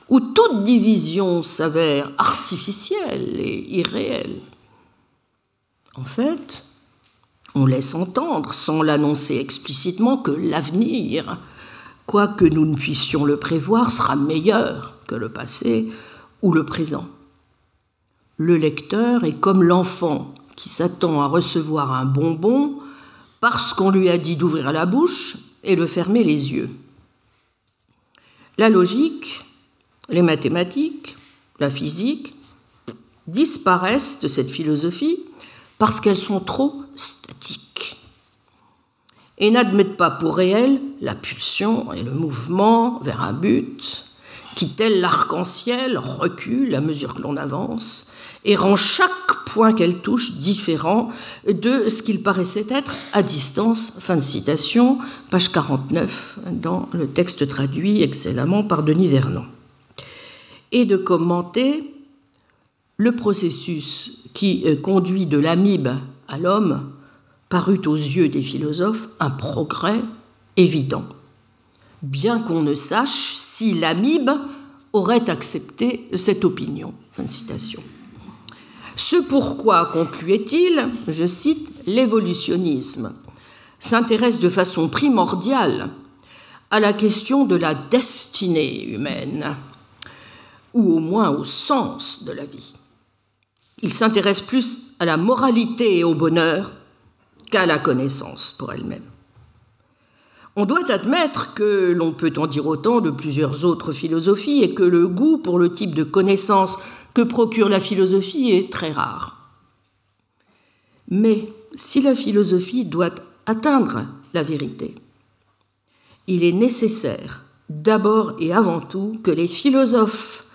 où toute division s'avère artificielle et irréelle. En fait, on laisse entendre, sans l'annoncer explicitement, que l'avenir, quoique nous ne puissions le prévoir, sera meilleur que le passé ou le présent. Le lecteur est comme l'enfant qui s'attend à recevoir un bonbon parce qu'on lui a dit d'ouvrir la bouche et de fermer les yeux. La logique, les mathématiques, la physique disparaissent de cette philosophie parce qu'elles sont trop statiques et n'admettent pas pour réel la pulsion et le mouvement vers un but qui, tel l'arc-en-ciel, recule à mesure que l'on avance et rend chaque point qu'elle touche différent de ce qu'il paraissait être à distance. Fin de citation, page 49 dans le texte traduit excellemment par Denis Vernon. Et de commenter le processus qui euh, conduit de l'amibe à l'homme parut aux yeux des philosophes un progrès évident, bien qu'on ne sache si l'amibe aurait accepté cette opinion. Fin citation. Ce pourquoi, concluait-il, je cite, l'évolutionnisme s'intéresse de façon primordiale à la question de la destinée humaine, ou au moins au sens de la vie. Il s'intéresse plus à la moralité et au bonheur qu'à la connaissance pour elle-même. On doit admettre que l'on peut en dire autant de plusieurs autres philosophies et que le goût pour le type de connaissance que procure la philosophie est très rare. Mais si la philosophie doit atteindre la vérité, il est nécessaire d'abord et avant tout que les philosophes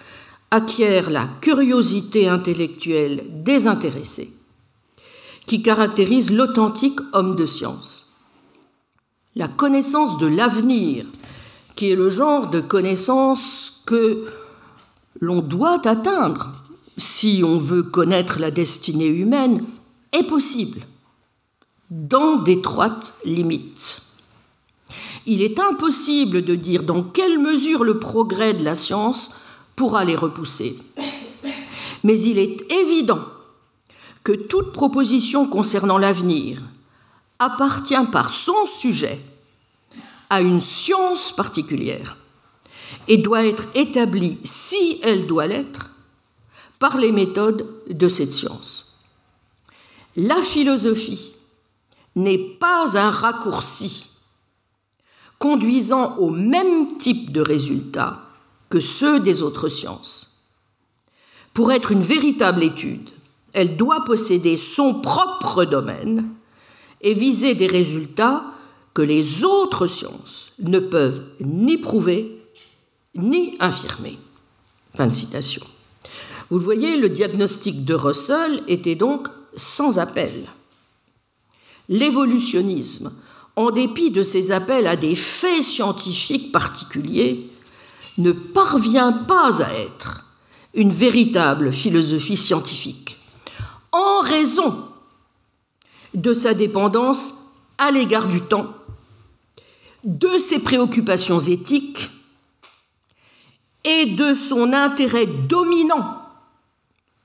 acquièrent la curiosité intellectuelle désintéressée qui caractérise l'authentique homme de science. La connaissance de l'avenir, qui est le genre de connaissance que l'on doit atteindre si on veut connaître la destinée humaine, est possible, dans d'étroites limites. Il est impossible de dire dans quelle mesure le progrès de la science pourra les repousser. Mais il est évident que toute proposition concernant l'avenir appartient par son sujet à une science particulière et doit être établie, si elle doit l'être, par les méthodes de cette science. La philosophie n'est pas un raccourci conduisant au même type de résultats que ceux des autres sciences. Pour être une véritable étude, elle doit posséder son propre domaine et viser des résultats que les autres sciences ne peuvent ni prouver ni infirmer. Fin de citation. Vous le voyez, le diagnostic de Russell était donc sans appel. L'évolutionnisme, en dépit de ses appels à des faits scientifiques particuliers, ne parvient pas à être une véritable philosophie scientifique, en raison de sa dépendance à l'égard du temps, de ses préoccupations éthiques et de son intérêt dominant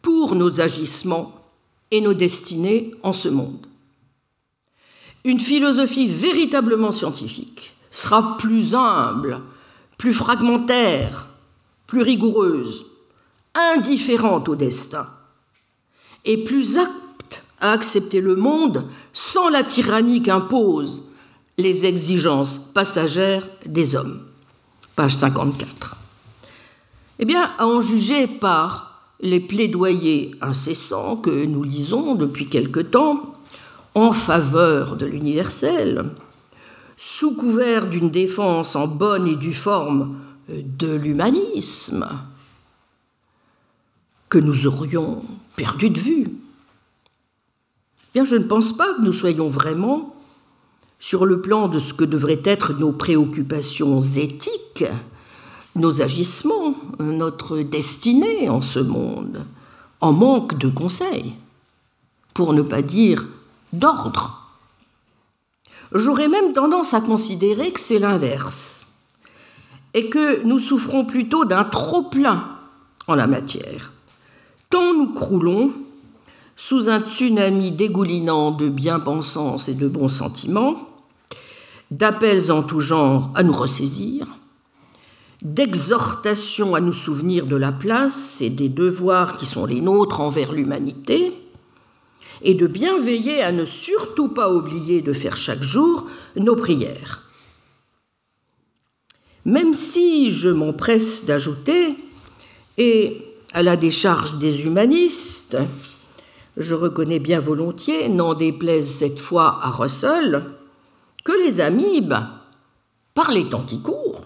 pour nos agissements et nos destinées en ce monde. Une philosophie véritablement scientifique sera plus humble, plus fragmentaire, plus rigoureuse, indifférente au destin, et plus accepter le monde sans la tyrannie qu'imposent les exigences passagères des hommes. Page 54. Eh bien, à en juger par les plaidoyers incessants que nous lisons depuis quelque temps en faveur de l'universel, sous couvert d'une défense en bonne et due forme de l'humanisme, que nous aurions perdu de vue. Bien, je ne pense pas que nous soyons vraiment sur le plan de ce que devraient être nos préoccupations éthiques nos agissements, notre destinée en ce monde, en manque de conseils, pour ne pas dire d'ordre J'aurais même tendance à considérer que c'est l'inverse, et que nous souffrons plutôt d'un trop-plein en la matière. Tant nous croulons sous un tsunami dégoulinant de bien-pensance et de bons sentiments, d'appels en tout genre à nous ressaisir, d'exhortations à nous souvenir de la place et des devoirs qui sont les nôtres envers l'humanité, et de bien veiller à ne surtout pas oublier de faire chaque jour nos prières. Même si je m'empresse d'ajouter, et à la décharge des humanistes, je reconnais bien volontiers, n'en déplaise cette fois à Russell, que les amibes, par les temps qui courent,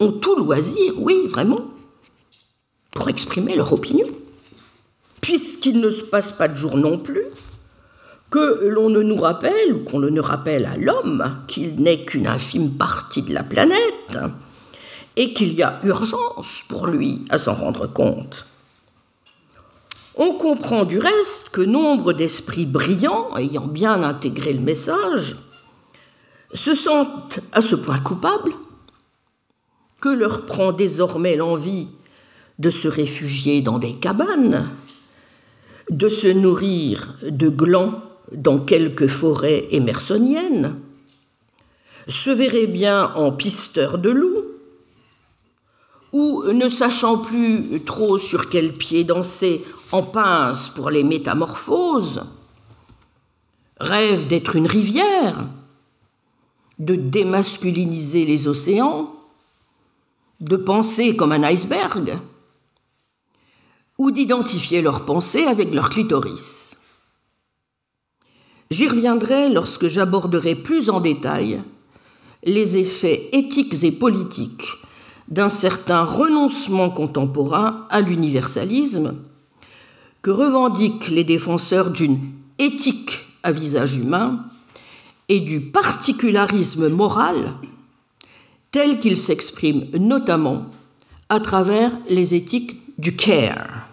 ont tout loisir, oui, vraiment, pour exprimer leur opinion. Puisqu'il ne se passe pas de jour non plus, que l'on ne nous rappelle, ou qu'on ne rappelle à l'homme, qu'il n'est qu'une infime partie de la planète, et qu'il y a urgence pour lui à s'en rendre compte. On comprend du reste que nombre d'esprits brillants, ayant bien intégré le message, se sentent à ce point coupables que leur prend désormais l'envie de se réfugier dans des cabanes, de se nourrir de glands dans quelques forêts émersoniennes, se verrait bien en pisteur de loups, ou, ne sachant plus trop sur quel pied danser, en pince pour les métamorphoses, rêve d'être une rivière, de démasculiniser les océans, de penser comme un iceberg, ou d'identifier leurs pensées avec leur clitoris. J'y reviendrai lorsque j'aborderai plus en détail les effets éthiques et politiques d'un certain renoncement contemporain à l'universalisme que revendiquent les défenseurs d'une éthique à visage humain et du particularisme moral tel qu'il s'exprime notamment à travers les éthiques du care.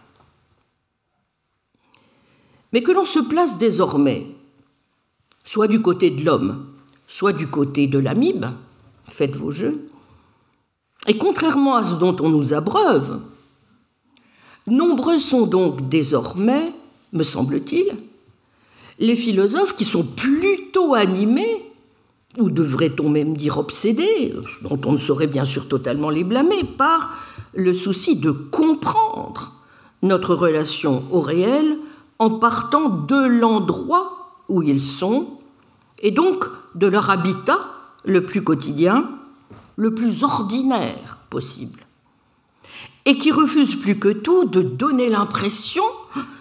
Mais que l'on se place désormais, soit du côté de l'homme, soit du côté de l'amibe, faites vos jeux, et contrairement à ce dont on nous abreuve, nombreux sont donc désormais, me semble-t-il, les philosophes qui sont plutôt animés, ou devrait-on même dire obsédés, dont on ne saurait bien sûr totalement les blâmer, par le souci de comprendre notre relation au réel en partant de l'endroit où ils sont, et donc de leur habitat le plus quotidien, le plus ordinaire possible, et qui refuse plus que tout de donner l'impression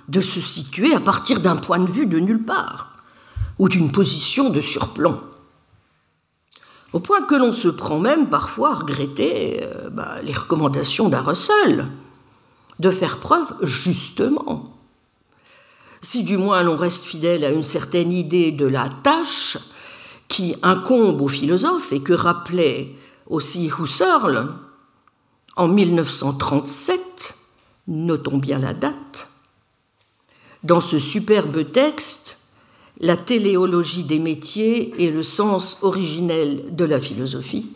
de se situer à partir d'un point de vue de nulle part, ou d'une position de surplomb. Au point que l'on se prend même parfois à regretter euh, bah, les recommandations d'un Russell, de faire preuve justement. Si du moins l'on reste fidèle à une certaine idée de la tâche qui incombe aux philosophes et que rappelait aussi Husserl, en 1937, notons bien la date, dans ce superbe texte, La téléologie des métiers et le sens originel de la philosophie,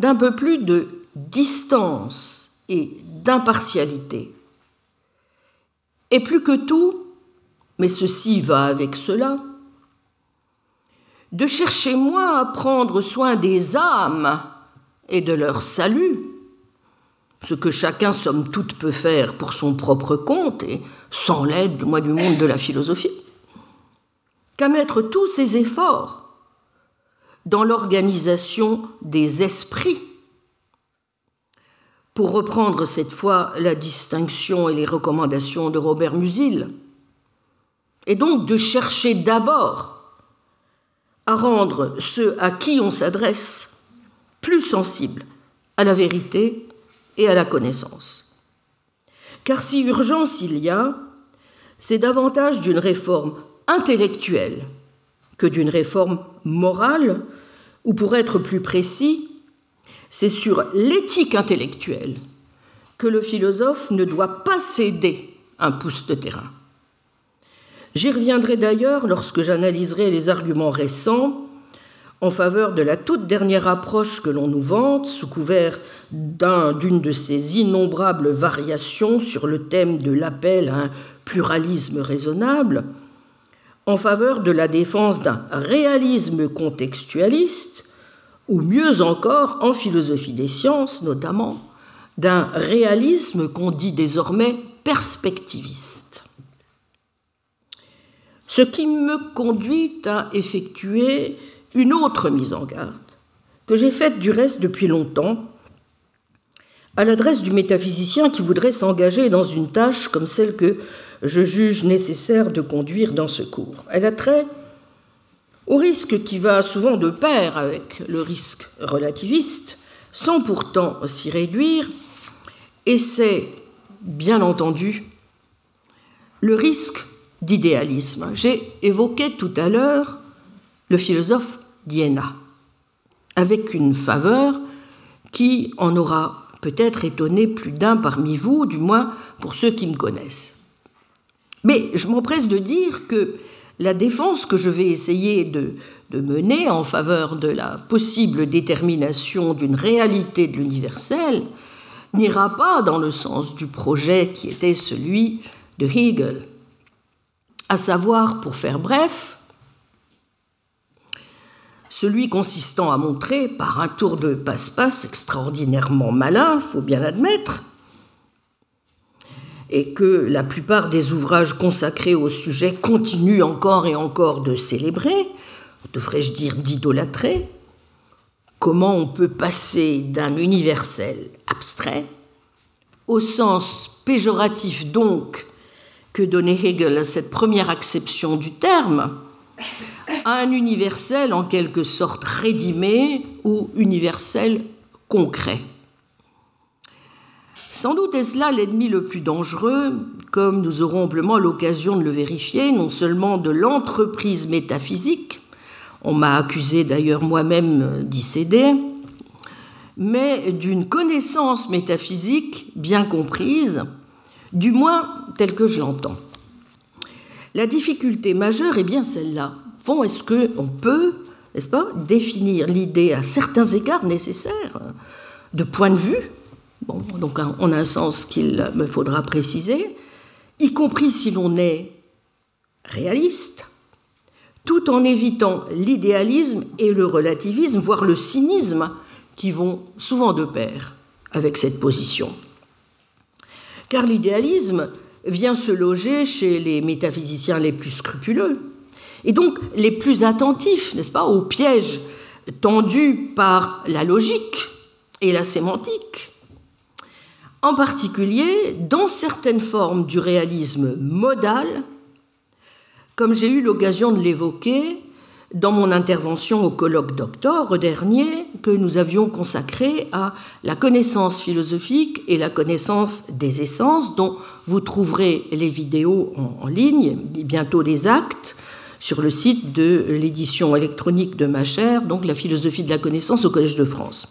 d'un peu plus de distance et d'impartialité. Et plus que tout, mais ceci va avec cela, de chercher moins à prendre soin des âmes et de leur salut, ce que chacun, somme toute, peut faire pour son propre compte et sans l'aide, moi, du monde de la philosophie, qu'à mettre tous ses efforts dans l'organisation des esprits. Pour reprendre cette fois la distinction et les recommandations de Robert Musil, et donc de chercher d'abord à rendre ceux à qui on s'adresse plus sensibles à la vérité et à la connaissance. Car si urgence il y a, c'est davantage d'une réforme intellectuelle que d'une réforme morale, ou pour être plus précis, c'est sur l'éthique intellectuelle que le philosophe ne doit pas céder un pouce de terrain. J'y reviendrai d'ailleurs lorsque j'analyserai les arguments récents en faveur de la toute dernière approche que l'on nous vante, sous couvert d'une de ces innombrables variations sur le thème de l'appel à un pluralisme raisonnable, en faveur de la défense d'un réalisme contextualiste, ou mieux encore, en philosophie des sciences notamment, d'un réalisme qu'on dit désormais perspectiviste. Ce qui me conduit à effectuer une autre mise en garde, que j'ai faite du reste depuis longtemps, à l'adresse du métaphysicien qui voudrait s'engager dans une tâche comme celle que je juge nécessaire de conduire dans ce cours. Elle a trait au risque qui va souvent de pair avec le risque relativiste, sans pourtant s'y réduire, et c'est, bien entendu, le risque d'idéalisme. J'ai évoqué tout à l'heure le philosophe d'Iéna, avec une faveur qui en aura peut-être étonné plus d'un parmi vous, du moins pour ceux qui me connaissent. Mais je m'empresse de dire que la défense que je vais essayer de, de, mener en faveur de la possible détermination d'une réalité de l'universel n'ira pas dans le sens du projet qui était celui de Hegel, à savoir, pour faire bref, celui consistant à montrer, par un tour de passe-passe extraordinairement malin, faut bien l'admettre, et que la plupart des ouvrages consacrés au sujet continuent encore et encore de célébrer, devrais-je dire d'idolâtrer, comment on peut passer d'un universel abstrait, au sens péjoratif donc que donnait Hegel à cette première acception du terme, un universel en quelque sorte rédimé ou universel concret. Sans doute est-ce là l'ennemi le plus dangereux, comme nous aurons amplement l'occasion de le vérifier, non seulement de l'entreprise métaphysique, on m'a accusé d'ailleurs moi-même d'y céder, mais d'une connaissance métaphysique bien comprise, du moins telle que je l'entends. La difficulté majeure est bien celle-là est-ce qu'on peut, n'est-ce pas, définir l'idée à certains égards nécessaires de point de vue, bon, donc en un sens qu'il me faudra préciser, y compris si l'on est réaliste, tout en évitant l'idéalisme et le relativisme, voire le cynisme, qui vont souvent de pair avec cette position. Car l'idéalisme vient se loger chez les métaphysiciens les plus scrupuleux, et donc les plus attentifs, n'est-ce pas, aux pièges tendus par la logique et la sémantique. En particulier, dans certaines formes du réalisme modal, comme j'ai eu l'occasion de l'évoquer dans mon intervention au colloque d'octobre dernier que nous avions consacré à la connaissance philosophique et la connaissance des essences, dont vous trouverez les vidéos en, ligne, bientôt les actes, sur le site de l'édition électronique de ma chère, donc la philosophie de la connaissance au Collège de France.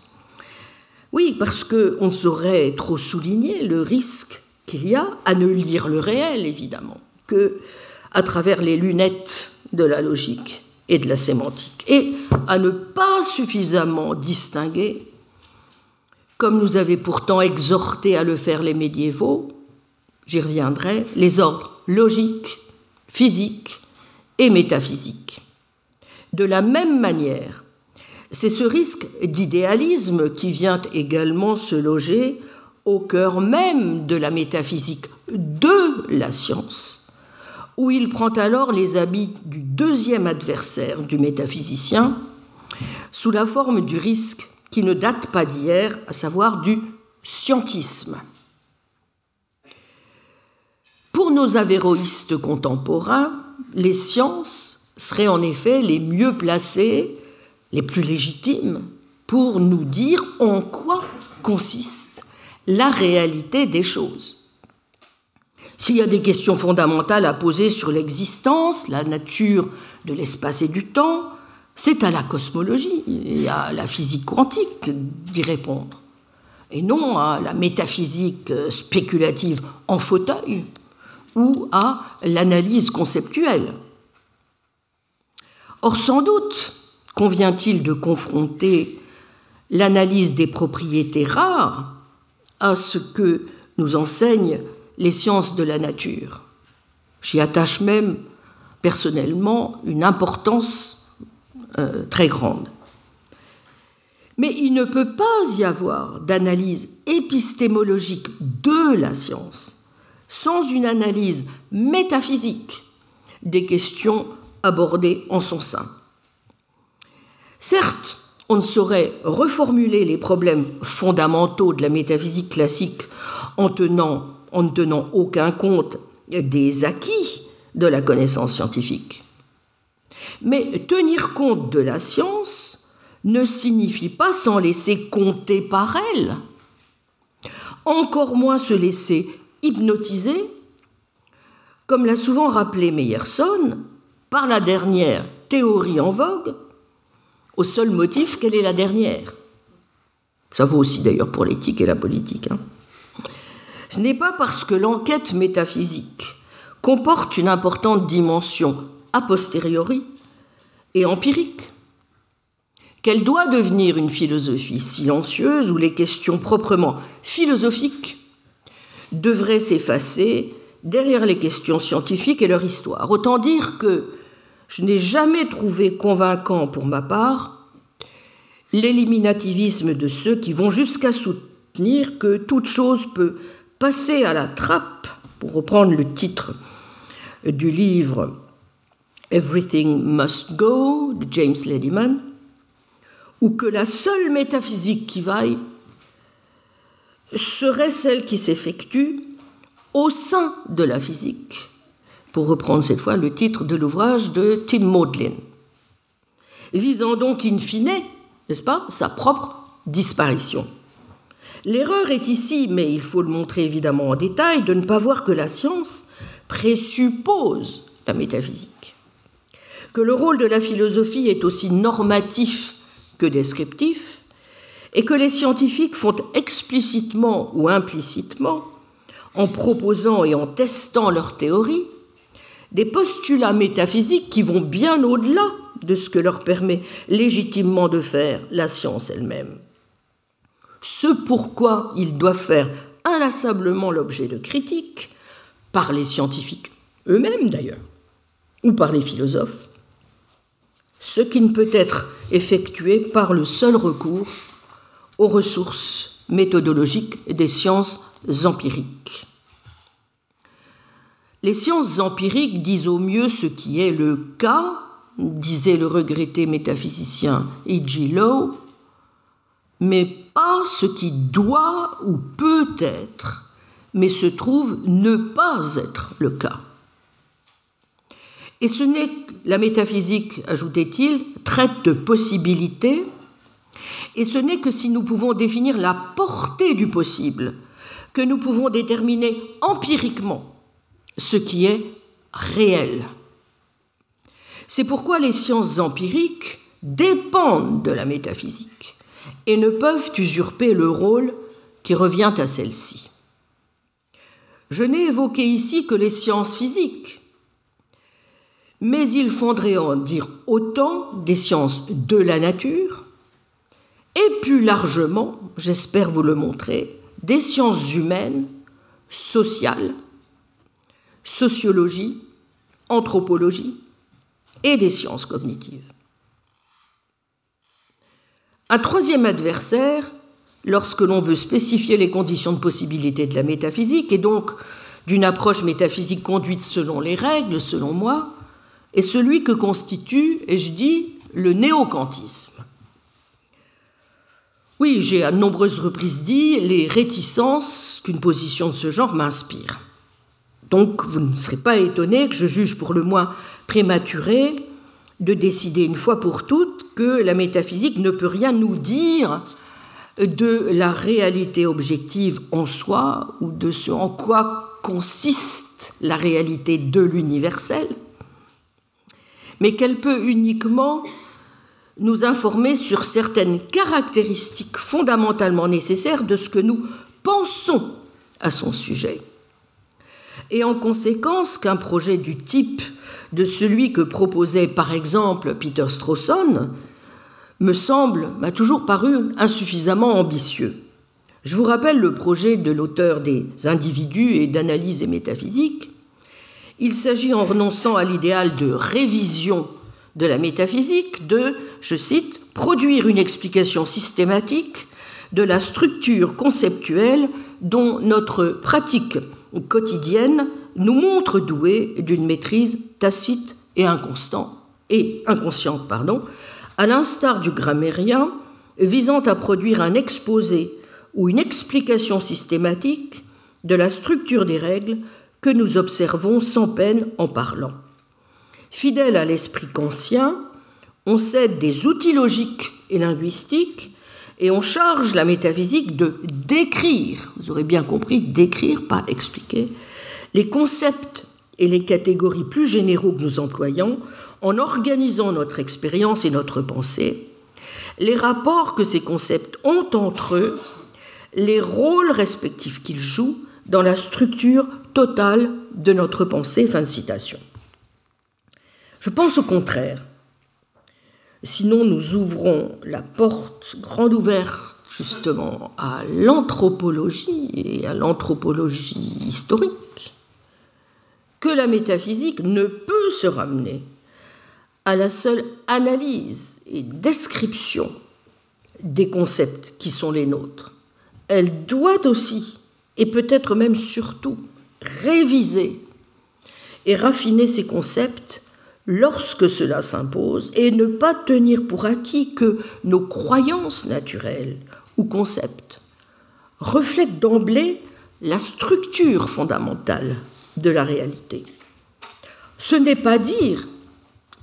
Oui, parce qu'on saurait trop souligner le risque qu'il y a à ne lire le réel, évidemment, que à travers les lunettes de la logique et de la sémantique, et à ne pas suffisamment distinguer, comme nous avaient pourtant exhorté à le faire les médiévaux, j'y reviendrai, les ordres logiques, physiques et métaphysique. De la même manière, c'est ce risque d'idéalisme qui vient également se loger au cœur même de la métaphysique de la science, où il prend alors les habits du deuxième adversaire du métaphysicien, sous la forme du risque qui ne date pas d'hier, à savoir du scientisme. Pour nos avéroïstes contemporains, les sciences seraient en effet les mieux placées, les plus légitimes, pour nous dire en quoi consiste la réalité des choses. S'il y a des questions fondamentales à poser sur l'existence, la nature de l'espace et du temps, c'est à la cosmologie et à la physique quantique d'y répondre, et non à la métaphysique spéculative en fauteuil ou à l'analyse conceptuelle. Or, sans doute convient-il de confronter l'analyse des propriétés rares à ce que nous enseignent les sciences de la nature. J'y attache même personnellement une importance euh, très grande. Mais il ne peut pas y avoir d'analyse épistémologique de la science sans une analyse métaphysique des questions abordées en son sein. Certes, on ne saurait reformuler les problèmes fondamentaux de la métaphysique classique en, tenant, en ne tenant aucun compte des acquis de la connaissance scientifique. Mais tenir compte de la science ne signifie pas s'en laisser compter par elle, encore moins se laisser hypnotiser, comme l'a souvent rappelé Meyerson, par la dernière théorie en vogue, au seul motif qu'elle est la dernière. Ça vaut aussi d'ailleurs pour l'éthique et la politique. Hein. Ce n'est pas parce que l'enquête métaphysique comporte une importante dimension a posteriori et empirique qu'elle doit devenir une philosophie silencieuse où les questions proprement philosophiques devraient s'effacer derrière les questions scientifiques et leur histoire. Autant dire que je n'ai jamais trouvé convaincant pour ma part l'éliminativisme de ceux qui vont jusqu'à soutenir que toute chose peut passer à la trappe, pour reprendre le titre du livre Everything Must Go de James Lediman, ou que la seule métaphysique qui vaille serait celle qui s'effectue au sein de la physique, pour reprendre cette fois le titre de l'ouvrage de Tim Maudlin, visant donc in fine, n'est-ce pas, sa propre disparition. L'erreur est ici, mais il faut le montrer évidemment en détail, de ne pas voir que la science présuppose la métaphysique, que le rôle de la philosophie est aussi normatif que descriptifs, et que les scientifiques font explicitement ou implicitement, en proposant et en testant leurs théories, des postulats métaphysiques qui vont bien au-delà de ce que leur permet légitimement de faire la science elle-même. Ce pourquoi ils doivent faire inlassablement l'objet de critiques, par les scientifiques eux-mêmes d'ailleurs, ou par les philosophes, ce qui ne peut être effectué par le seul recours aux ressources méthodologiques des sciences empiriques. Les sciences empiriques disent au mieux ce qui est le cas, disait le regretté métaphysicien E.G. Lowe, mais pas ce qui doit ou peut être, mais se trouve ne pas être le cas. Et ce n'est la métaphysique, ajoutait-il, traite de possibilités, et ce n'est que si nous pouvons définir la portée du possible que nous pouvons déterminer empiriquement ce qui est réel. C'est pourquoi les sciences empiriques dépendent de la métaphysique et ne peuvent usurper le rôle qui revient à celle-ci. Je n'ai évoqué ici que les sciences physiques, mais il faudrait en dire autant des sciences de la nature et plus largement, j'espère vous le montrer, des sciences humaines, sociales, sociologie, anthropologie et des sciences cognitives. Un troisième adversaire, lorsque l'on veut spécifier les conditions de possibilité de la métaphysique, et donc d'une approche métaphysique conduite selon les règles, selon moi, est celui que constitue, et je dis, le néo-kantisme. Oui, j'ai à nombreuses reprises dit les réticences qu'une position de ce genre m'inspire. Donc vous ne serez pas étonné que je juge pour le moins prématuré de décider une fois pour toutes que la métaphysique ne peut rien nous dire de la réalité objective en soi ou de ce en quoi consiste la réalité de l'universel, mais qu'elle peut uniquement nous informer sur certaines caractéristiques fondamentalement nécessaires de ce que nous pensons à son sujet. Et en conséquence qu'un projet du type de celui que proposait par exemple Peter Strawson me semble, m'a toujours paru insuffisamment ambitieux. Je vous rappelle le projet de l'auteur des Individus et d'analyse et métaphysique. Il s'agit, en renonçant à l'idéal de révision de la métaphysique, de, je cite, produire une explication systématique de la structure conceptuelle dont notre pratique quotidienne nous montre douée d'une maîtrise tacite et inconstant et inconsciente, pardon, à l'instar du grammairien visant à produire un exposé ou une explication systématique de la structure des règles que nous observons sans peine en parlant. Fidèle à l'esprit kantien, on cède des outils logiques et linguistiques et on charge la métaphysique de décrire, vous aurez bien compris, décrire, pas expliquer, les concepts et les catégories plus généraux que nous employons en organisant notre expérience et notre pensée, les rapports que ces concepts ont entre eux, les rôles respectifs qu'ils jouent dans la structure totale de notre pensée. Fin de citation. Je pense au contraire Sinon, nous ouvrons la porte grande ouverte justement à l'anthropologie et à l'anthropologie historique, que la métaphysique ne peut se ramener à la seule analyse et description des concepts qui sont les nôtres. Elle doit aussi, et peut-être même surtout, réviser et raffiner ces concepts lorsque cela s'impose et ne pas tenir pour acquis que nos croyances naturelles ou concepts reflètent d'emblée la structure fondamentale de la réalité. Ce n'est pas dire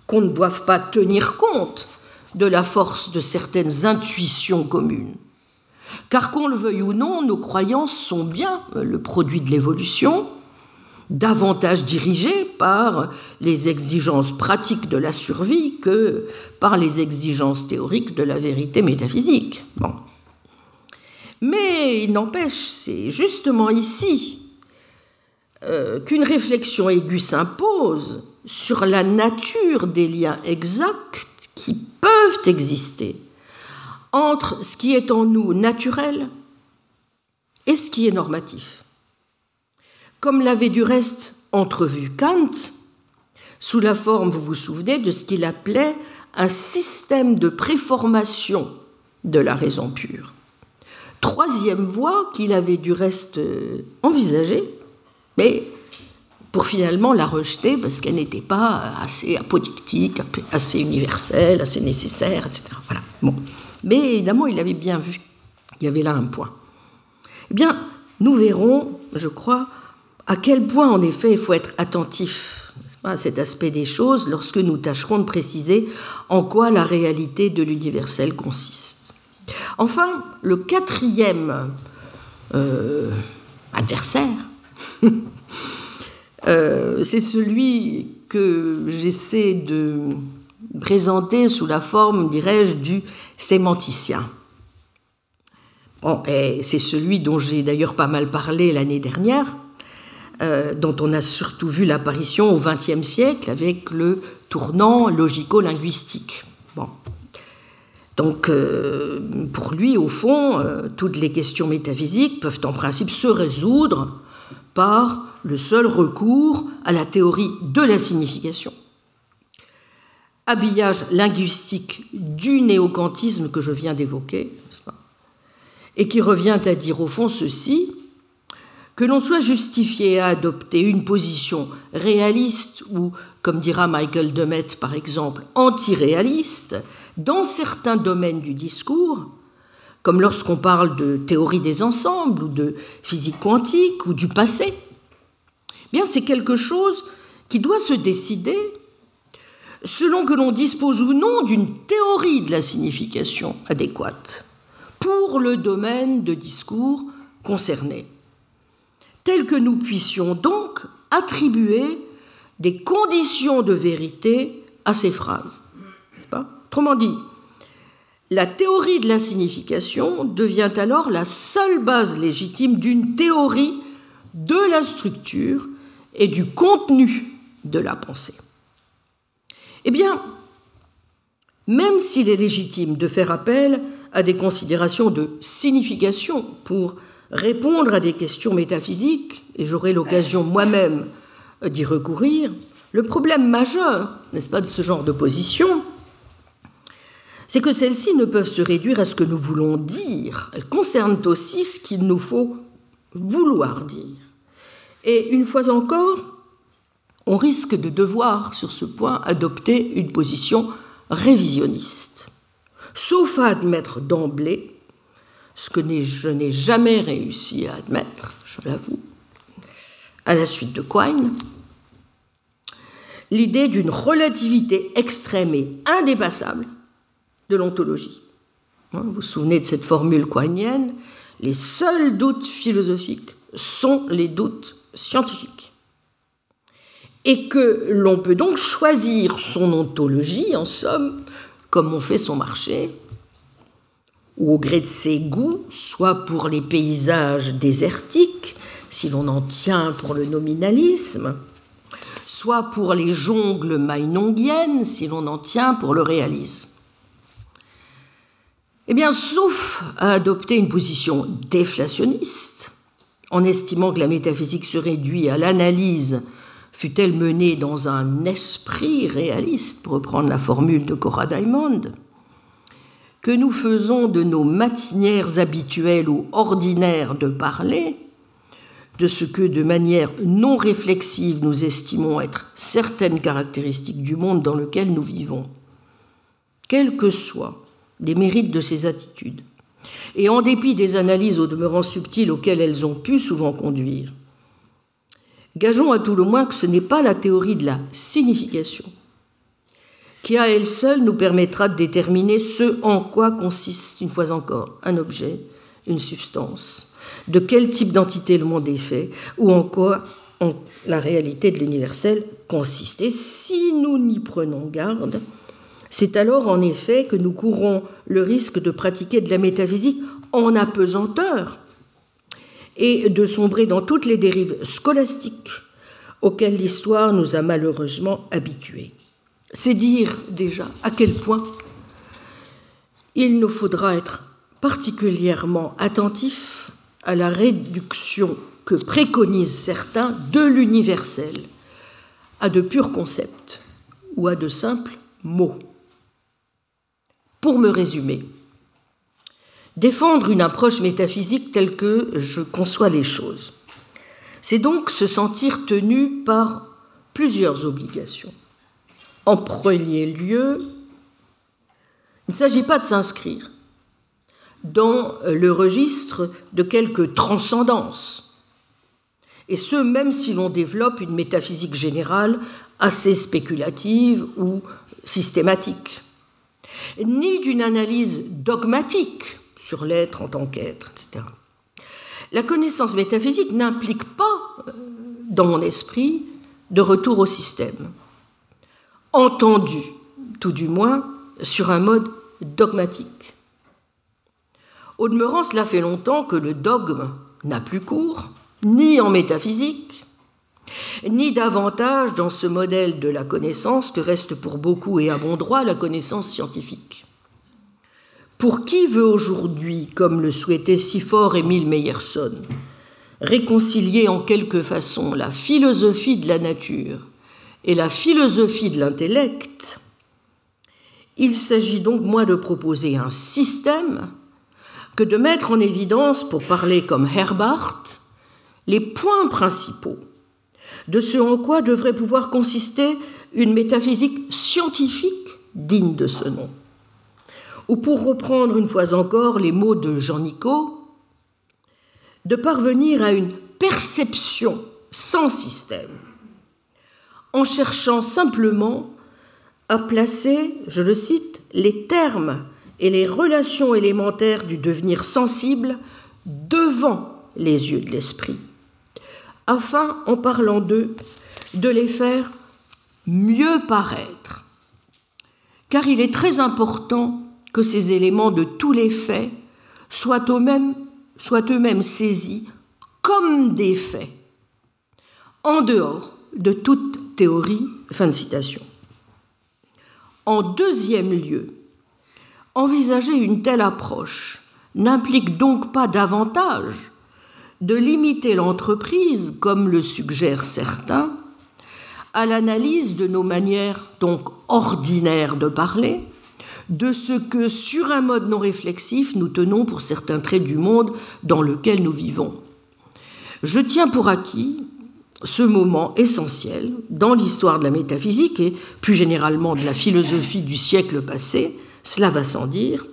qu'on ne doive pas tenir compte de la force de certaines intuitions communes. Car qu'on le veuille ou non, nos croyances sont bien le produit de l'évolution, davantage dirigé par les exigences pratiques de la survie que par les exigences théoriques de la vérité métaphysique. Bon. Mais il n'empêche, c'est justement ici euh, qu'une réflexion aiguë s'impose sur la nature des liens exacts qui peuvent exister entre ce qui est en nous naturel et ce qui est normatif comme l'avait du reste entrevu Kant, sous la forme, vous vous souvenez, de ce qu'il appelait un système de préformation de la raison pure. Troisième voie qu'il avait du reste euh, envisagée, mais pour finalement la rejeter parce qu'elle n'était pas assez apodictique, assez universelle, assez nécessaire, etc. Voilà. Mais évidemment, il avait bien vu. Il y avait là un point. Eh bien, nous verrons, je crois, à quel point, en effet, il faut être attentif à cet aspect des choses lorsque nous tâcherons de préciser en quoi la réalité de l'universel consiste. Enfin, le quatrième euh, adversaire, euh, c'est celui que j'essaie de présenter sous la forme, dirais-je, du sémanticien. C'est celui dont j'ai d'ailleurs pas mal parlé l'année dernière, euh, dont on a surtout vu l'apparition au XXe siècle avec le tournant logico-linguistique. Donc, euh, pour lui, au fond, euh, toutes les questions métaphysiques peuvent en principe se résoudre par le seul recours à la théorie de la signification. Habillage linguistique du néocantisme que je viens d'évoquer, et qui revient à dire au fond ceci que l'on soit justifié à adopter une position réaliste ou, comme dira Michael Demet par exemple, antiréaliste dans certains domaines du discours, comme lorsqu'on parle de théorie des ensembles ou de physique quantique ou du passé, eh bien c'est quelque chose qui doit se décider selon que l'on dispose ou non d'une théorie de la signification adéquate pour le domaine de discours concerné tel que nous puissions donc attribuer des conditions de vérité à ces phrases. Pas? Autrement dit, la théorie de la signification devient alors la seule base légitime d'une théorie de la structure et du contenu de la pensée. Eh bien, même s'il est légitime de faire appel à des considérations de signification pour répondre à des questions métaphysiques, et j'aurai l'occasion moi-même d'y recourir, le problème majeur, n'est-ce pas, de ce genre de position, c'est que celles-ci ne peuvent se réduire à ce que nous voulons dire, elles concernent aussi ce qu'il nous faut vouloir dire. Et une fois encore, on risque de devoir, sur ce point, adopter une position révisionniste, sauf à admettre d'emblée, ce que je n'ai jamais réussi à admettre, je l'avoue, à la suite de Quine, l'idée d'une relativité extrême et indépassable de l'ontologie. Hein, vous vous souvenez de cette formule quinienne Les seuls doutes philosophiques sont les doutes scientifiques. Et que l'on peut donc choisir son ontologie, en somme, comme on fait son marché, au gré de ses goûts, soit pour les paysages désertiques, si l'on en tient pour le nominalisme, soit pour les jongles mainongiennes, si l'on en tient pour le réalisme. Eh bien, sauf à adopter une position déflationniste, en estimant que la métaphysique se réduit à l'analyse, fut-elle menée dans un esprit réaliste, pour reprendre la formule de Cora Diamond, que nous faisons de nos matinières habituelles ou ordinaires de parler, de ce que de manière non réflexive nous estimons être certaines caractéristiques du monde dans lequel nous vivons, quels que soient des mérites de ces attitudes, et en dépit des analyses au demeurant subtiles auxquelles elles ont pu souvent conduire. Gageons à tout le moins que ce n'est pas la théorie de la signification qui à elle seule nous permettra de déterminer ce en quoi consiste, une fois encore, un objet, une substance, de quel type d'entité le monde est fait, ou en quoi la réalité de l'universel consiste. Et si nous n'y prenons garde, c'est alors en effet que nous courons le risque de pratiquer de la métaphysique en apesanteur et de sombrer dans toutes les dérives scolastiques auxquelles l'histoire nous a malheureusement habitués. C'est dire déjà à quel point il nous faudra être particulièrement attentifs à la réduction que préconisent certains de l'universel à de purs concepts ou à de simples mots. Pour me résumer, défendre une approche métaphysique telle que je conçois les choses, c'est donc se sentir tenu par plusieurs obligations. En premier lieu, il ne s'agit pas de s'inscrire dans le registre de quelque transcendance, et ce même si l'on développe une métaphysique générale assez spéculative ou systématique. Ni d'une analyse dogmatique sur l'être en tant qu'être, etc. La connaissance métaphysique n'implique pas, euh, dans mon esprit, de retour au système, entendu, tout du moins, sur un mode dogmatique. Au demeurant, cela fait longtemps que le dogme n'a plus cours, ni en métaphysique, ni davantage dans ce modèle de la connaissance que reste pour beaucoup et à bon droit la connaissance scientifique. Pour qui veut aujourd'hui, comme le souhaitait si fort Émile Meyerson, réconcilier en quelque façon la philosophie de la nature et la philosophie de l'intellect, il s'agit donc moins de proposer un système que de mettre en évidence, pour parler comme Herbart, les points principaux de ce en quoi devrait pouvoir consister une métaphysique scientifique digne de ce nom. Ou pour reprendre une fois encore les mots de Jean Nicot, de parvenir à une perception sans système, en cherchant simplement à placer, je le cite, les termes et les relations élémentaires du devenir sensible devant les yeux de l'esprit afin, en parlant d'eux, de les faire mieux paraître. Car il est très important que ces éléments de tous les faits soient eux-mêmes, eux-mêmes saisis comme des faits, en dehors de toute théorie. En deuxième lieu, envisager une telle approche n'implique donc pas davantage de limiter l'entreprise, comme le suggèrent certains, à l'analyse de nos manières donc ordinaires de parler, de ce que sur un mode non réflexif nous tenons pour certains traits du monde dans lequel nous vivons. Je tiens pour acquis ce moment essentiel dans l'histoire de la métaphysique et plus généralement de la philosophie du siècle passé, cela va sans dire,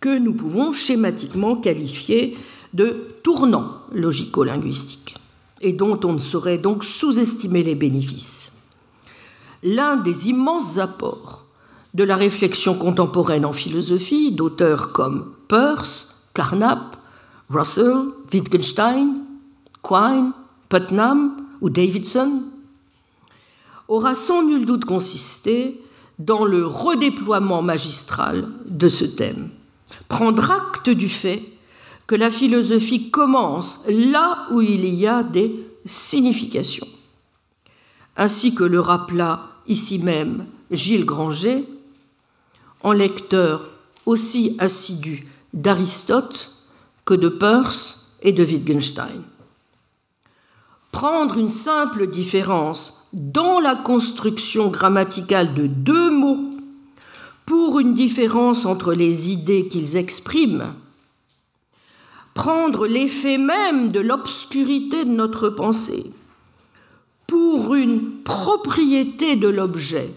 que nous pouvons schématiquement qualifier de tournant logico-linguistique et dont on ne saurait donc sous-estimer les bénéfices. L'un des immenses apports de la réflexion contemporaine en philosophie d'auteurs comme Peirce, Carnap, Russell, Wittgenstein, Quine, Putnam ou Davidson aura sans nul doute consisté dans le redéploiement magistral de ce thème. Prendre acte du fait que la philosophie commence là où il y a des significations. Ainsi que le rappela ici même Gilles Granger, en lecteur aussi assidu d'Aristote que de Peirce et de Wittgenstein. Prendre une simple différence dans la construction grammaticale de deux mots pour une différence entre les idées qu'ils expriment prendre l'effet même de l'obscurité de notre pensée pour une propriété de l'objet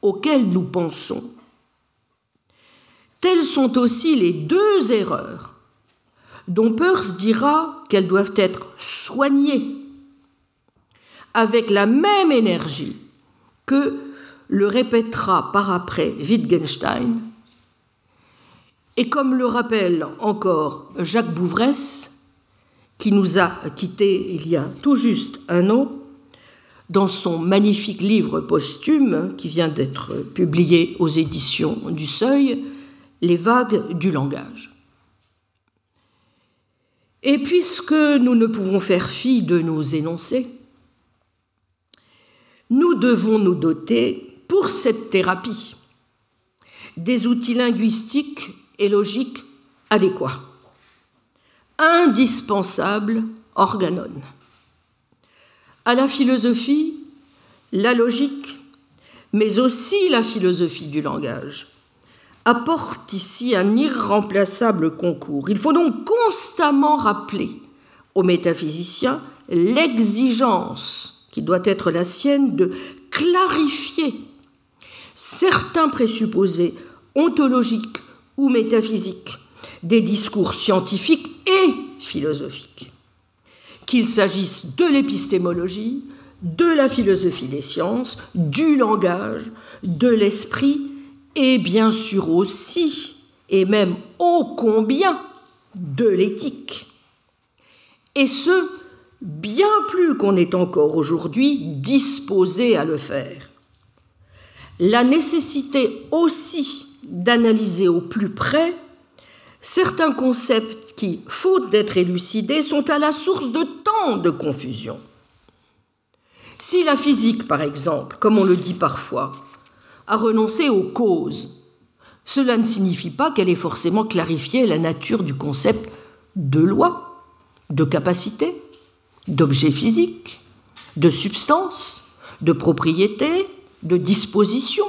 auquel nous pensons. Telles sont aussi les deux erreurs dont Peirce dira qu'elles doivent être soignées avec la même énergie que le répétera par après Wittgenstein et comme le rappelle encore Jacques Bouvresse, qui nous a quittés il y a tout juste un an, dans son magnifique livre posthume qui vient d'être publié aux éditions du Seuil, Les vagues du langage. Et puisque nous ne pouvons faire fi de nos énoncés, nous devons nous doter, pour cette thérapie, des outils linguistiques et logique adéquat. Indispensable organone. À la philosophie, la logique, mais aussi la philosophie du langage, apporte ici un irremplaçable concours. Il faut donc constamment rappeler aux métaphysiciens l'exigence qui doit être la sienne de clarifier certains présupposés ontologiques ou métaphysique des discours scientifiques et philosophiques. Qu'il s'agisse de l'épistémologie, de la philosophie des sciences, du langage, de l'esprit, et bien sûr aussi, et même ô combien, de l'éthique. Et ce, bien plus qu'on est encore aujourd'hui disposé à le faire. La nécessité aussi d'analyser au plus près certains concepts qui, faute d'être élucidés, sont à la source de tant de confusion. Si la physique, par exemple, comme on le dit parfois, a renoncé aux causes, cela ne signifie pas qu'elle ait forcément clarifié la nature du concept de loi, de capacité, d'objet physique, de substance, de propriété, de disposition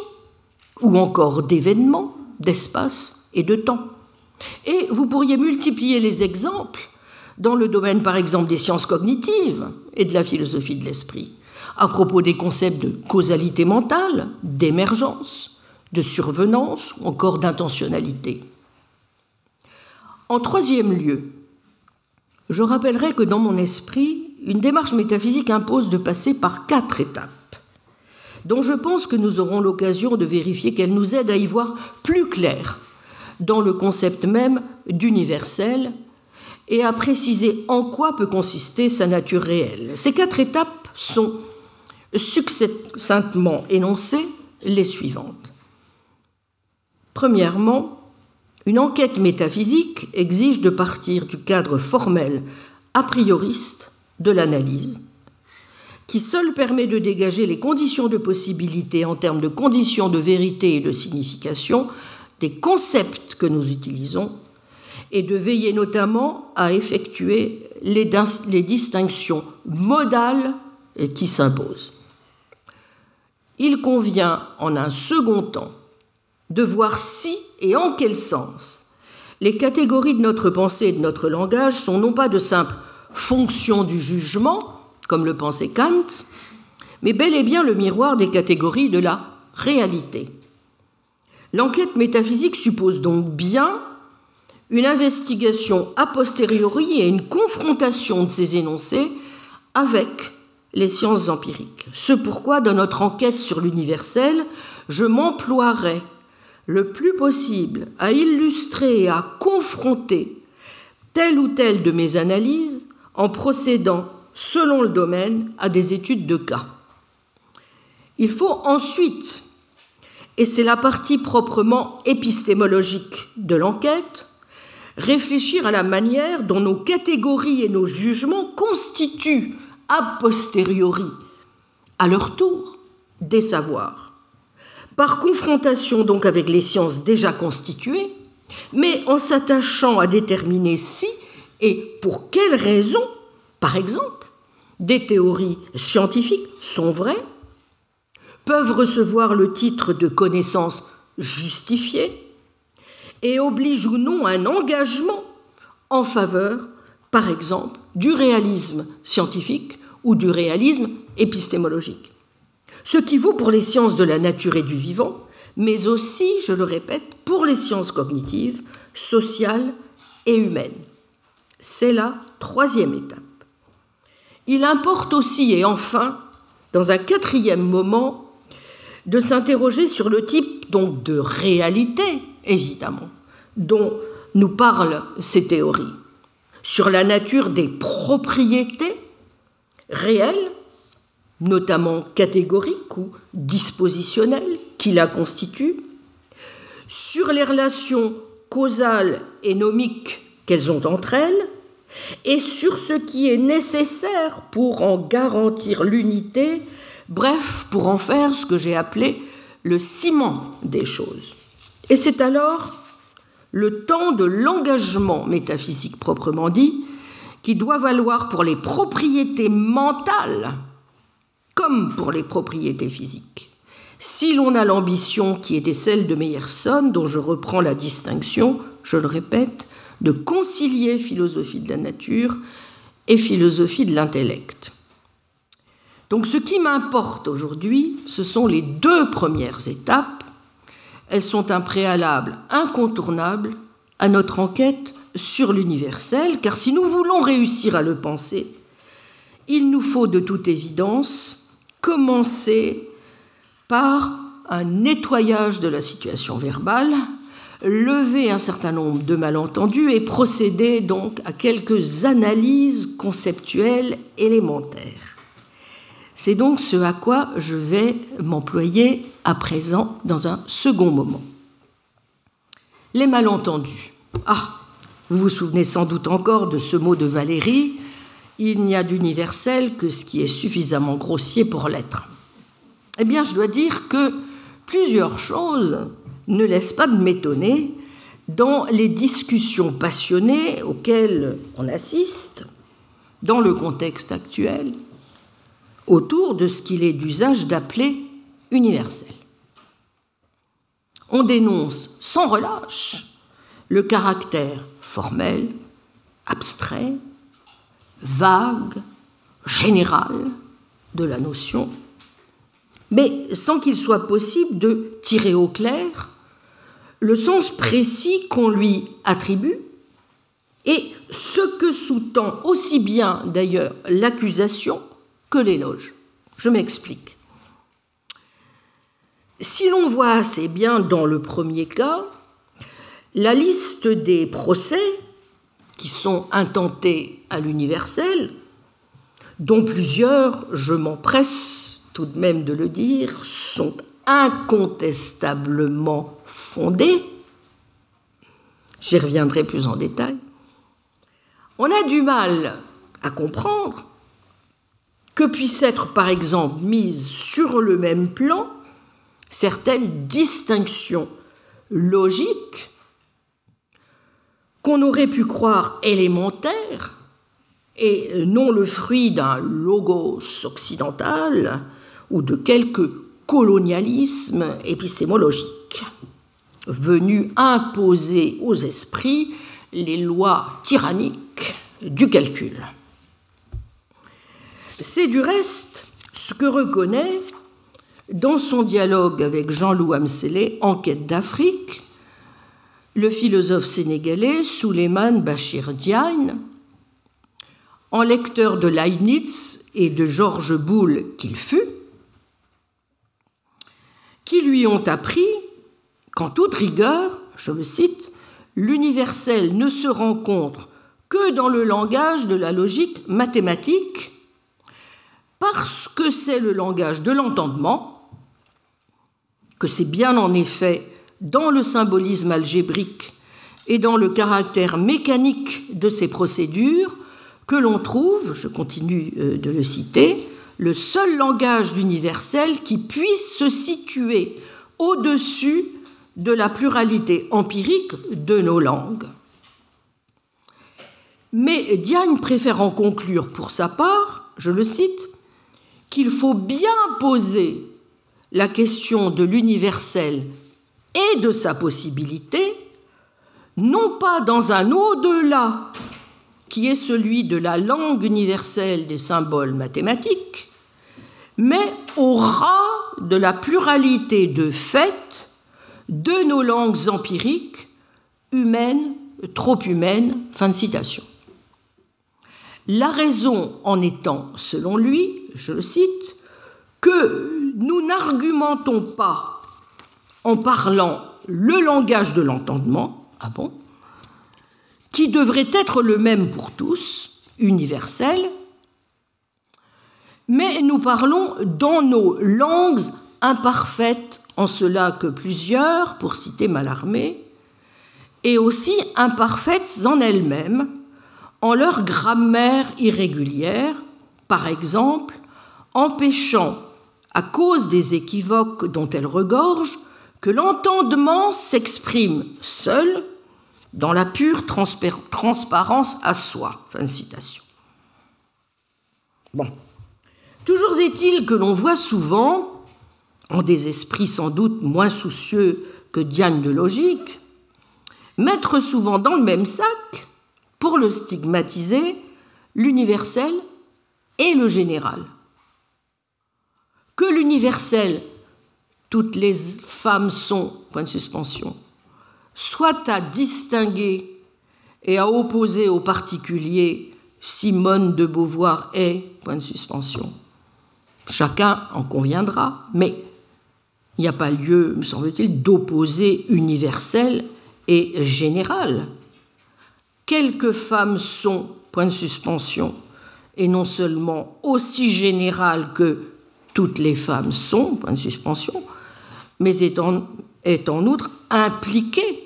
ou encore d'événements, d'espace et de temps. Et vous pourriez multiplier les exemples dans le domaine par exemple des sciences cognitives et de la philosophie de l'esprit, à propos des concepts de causalité mentale, d'émergence, de survenance ou encore d'intentionnalité. En troisième lieu, je rappellerai que dans mon esprit, une démarche métaphysique impose de passer par quatre étapes dont je pense que nous aurons l'occasion de vérifier qu'elle nous aide à y voir plus clair dans le concept même d'universel et à préciser en quoi peut consister sa nature réelle. Ces quatre étapes sont succinctement énoncées les suivantes. Premièrement, une enquête métaphysique exige de partir du cadre formel a prioriste de l'analyse qui seul permet de dégager les conditions de possibilité en termes de conditions de vérité et de signification des concepts que nous utilisons, et de veiller notamment à effectuer les, distinctions modales qui s'imposent. Il convient en un second temps de voir si et en quel sens les catégories de notre pensée et de notre langage sont non pas de simples fonctions du jugement, comme le pensait Kant, mais bel et bien le miroir des catégories de la réalité. L'enquête métaphysique suppose donc bien une investigation a posteriori et une confrontation de ces énoncés avec les sciences empiriques. Ce pourquoi, dans notre enquête sur l'universel, je m'emploierai le plus possible à illustrer et à confronter telle ou telle de mes analyses en procédant, selon le domaine, à des études de cas. Il faut ensuite, et c'est la partie proprement épistémologique de l'enquête, réfléchir à la manière dont nos catégories et nos jugements constituent a posteriori, à leur tour, des savoirs. Par confrontation donc avec les sciences déjà constituées, mais en s'attachant à déterminer si et pour quelles raisons, par exemple, des théories scientifiques sont vraies, peuvent recevoir le titre de connaissances justifiées, et oblige ou non un engagement en faveur, par exemple, du réalisme scientifique ou du réalisme épistémologique. Ce qui vaut pour les sciences de la nature et du vivant, mais aussi, je le répète, pour les sciences cognitives, sociales et humaines. C'est la troisième étape. Il importe aussi, et enfin, dans un quatrième moment, de s'interroger sur le type donc de réalité évidemment, dont nous parlent ces théories, sur la nature des propriétés réelles, notamment catégoriques ou dispositionnelles, qui la constituent, sur les relations causales et nomiques qu'elles ont entre elles, et sur ce qui est nécessaire pour en garantir l'unité, bref, pour en faire ce que j'ai appelé le ciment des choses. Et c'est alors le temps de l'engagement métaphysique proprement dit qui doit valoir pour les propriétés mentales comme pour les propriétés physiques. Si l'on a l'ambition qui était celle de Meyerson, dont je reprends la distinction, je le répète, de concilier philosophie de la nature et philosophie de l'intellect. Donc ce qui m'importe aujourd'hui, ce sont les deux premières étapes elles sont un préalable incontournable à notre enquête sur l'universel, car si nous voulons réussir à le penser, il nous faut de toute évidence commencer par un nettoyage de la situation verbale, lever un certain nombre de malentendus et procéder donc à quelques analyses conceptuelles élémentaires. C'est donc ce à quoi je vais m'employer à présent dans un second moment. Les malentendus. Ah, vous vous souvenez sans doute encore de ce mot de Valérie il n'y a d'universel que ce qui est suffisamment grossier pour l'être. Eh bien, je dois dire que plusieurs choses ne laissent pas de m'étonner dans les discussions passionnées auxquelles on assiste dans le contexte actuel autour de ce qu'il est d'usage d'appeler universel. On dénonce sans relâche le caractère formel, abstrait, vague, général de la notion, mais sans qu'il soit possible de tirer au clair le sens précis qu'on lui attribue et ce que sous-tend aussi bien d'ailleurs l'accusation que l'éloge. Je m'explique. Si l'on voit assez bien dans le premier cas, la liste des procès qui sont intentés à l'universel, dont plusieurs, je m'empresse tout de même de le dire, sont incontestablement fondés, j'y reviendrai plus en détail, on a du mal à comprendre que puissent être par exemple mises sur le même plan certaines distinctions logiques qu'on aurait pu croire élémentaires et non le fruit d'un logos occidental ou de quelque colonialisme épistémologique venu imposer aux esprits les lois tyranniques du calcul. C'est du reste ce que reconnaît dans son dialogue avec Jean-Loup Amselé, Enquête d'Afrique, le philosophe sénégalais Souleymane Bachir Diagne, en lecteur de Leibniz et de Georges Boulle qu'il fut, qui lui ont appris qu'en toute rigueur, je le cite, l'universel ne se rencontre que dans le langage de la logique mathématique, parce que c'est le langage de l'entendement, que c'est bien en effet dans le symbolisme algébrique et dans le caractère mécanique de ces procédures que l'on trouve, je continue euh, de le citer, le seul langage universel qui puisse se situer au-dessus de la pluralité empirique de nos langues. Mais Diagne préfère en conclure pour sa part, je le cite, qu'il faut bien poser la question de l'universel et de sa possibilité, non pas dans un au-delà qui est celui de la langue universelle des symboles mathématiques, mais au ras de la pluralité de faits de nos langues empiriques, humaines, trop humaines. Fin de citation. La raison en étant, selon lui, je le cite, que nous n'argumentons pas en parlant le langage de l'entendement, ah bon, qui devrait être le même pour tous, universel, mais nous parlons dans nos langues imparfaites, en cela que plusieurs, pour citer Mallarmé, et aussi imparfaites en elles-mêmes, en leur grammaire irrégulière, par exemple, empêchant, à cause des équivoques dont elles regorgent, que l'entendement s'exprime seul dans la pure transparence à soi. Fin de citation. Bon. Toujours est-il que l'on voit souvent, en des esprits sans doute moins soucieux que Diane de logique, mettre souvent dans le même sac, pour le stigmatiser, l'universel et le général. Que l'universel toutes les femmes sont, point de suspension, soit à distinguer et à opposer au particulier Simone de Beauvoir est, point de suspension. Chacun en conviendra, mais il n'y a pas lieu, me semble-t-il, d'opposer universel et général. Quelques femmes sont, point de suspension, et non seulement aussi générales que toutes les femmes sont, point de suspension, mais est en, est en outre impliqué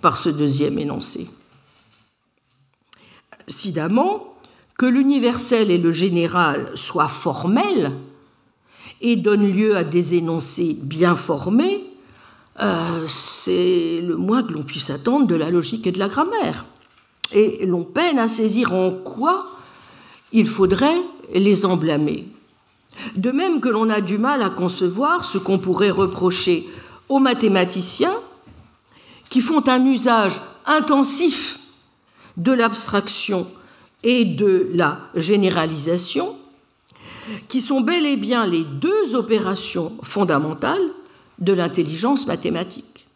par ce deuxième énoncé. Sidamment, que l'universel et le général soient formels et donnent lieu à des énoncés bien formés, euh, c'est le moins que l'on puisse attendre de la logique et de la grammaire. Et l'on peine à saisir en quoi il faudrait les emblâmer. De même que l'on a du mal à concevoir ce qu'on pourrait reprocher aux mathématiciens qui font un usage intensif de l'abstraction et de la généralisation, qui sont bel et bien les deux opérations fondamentales de l'intelligence mathématique.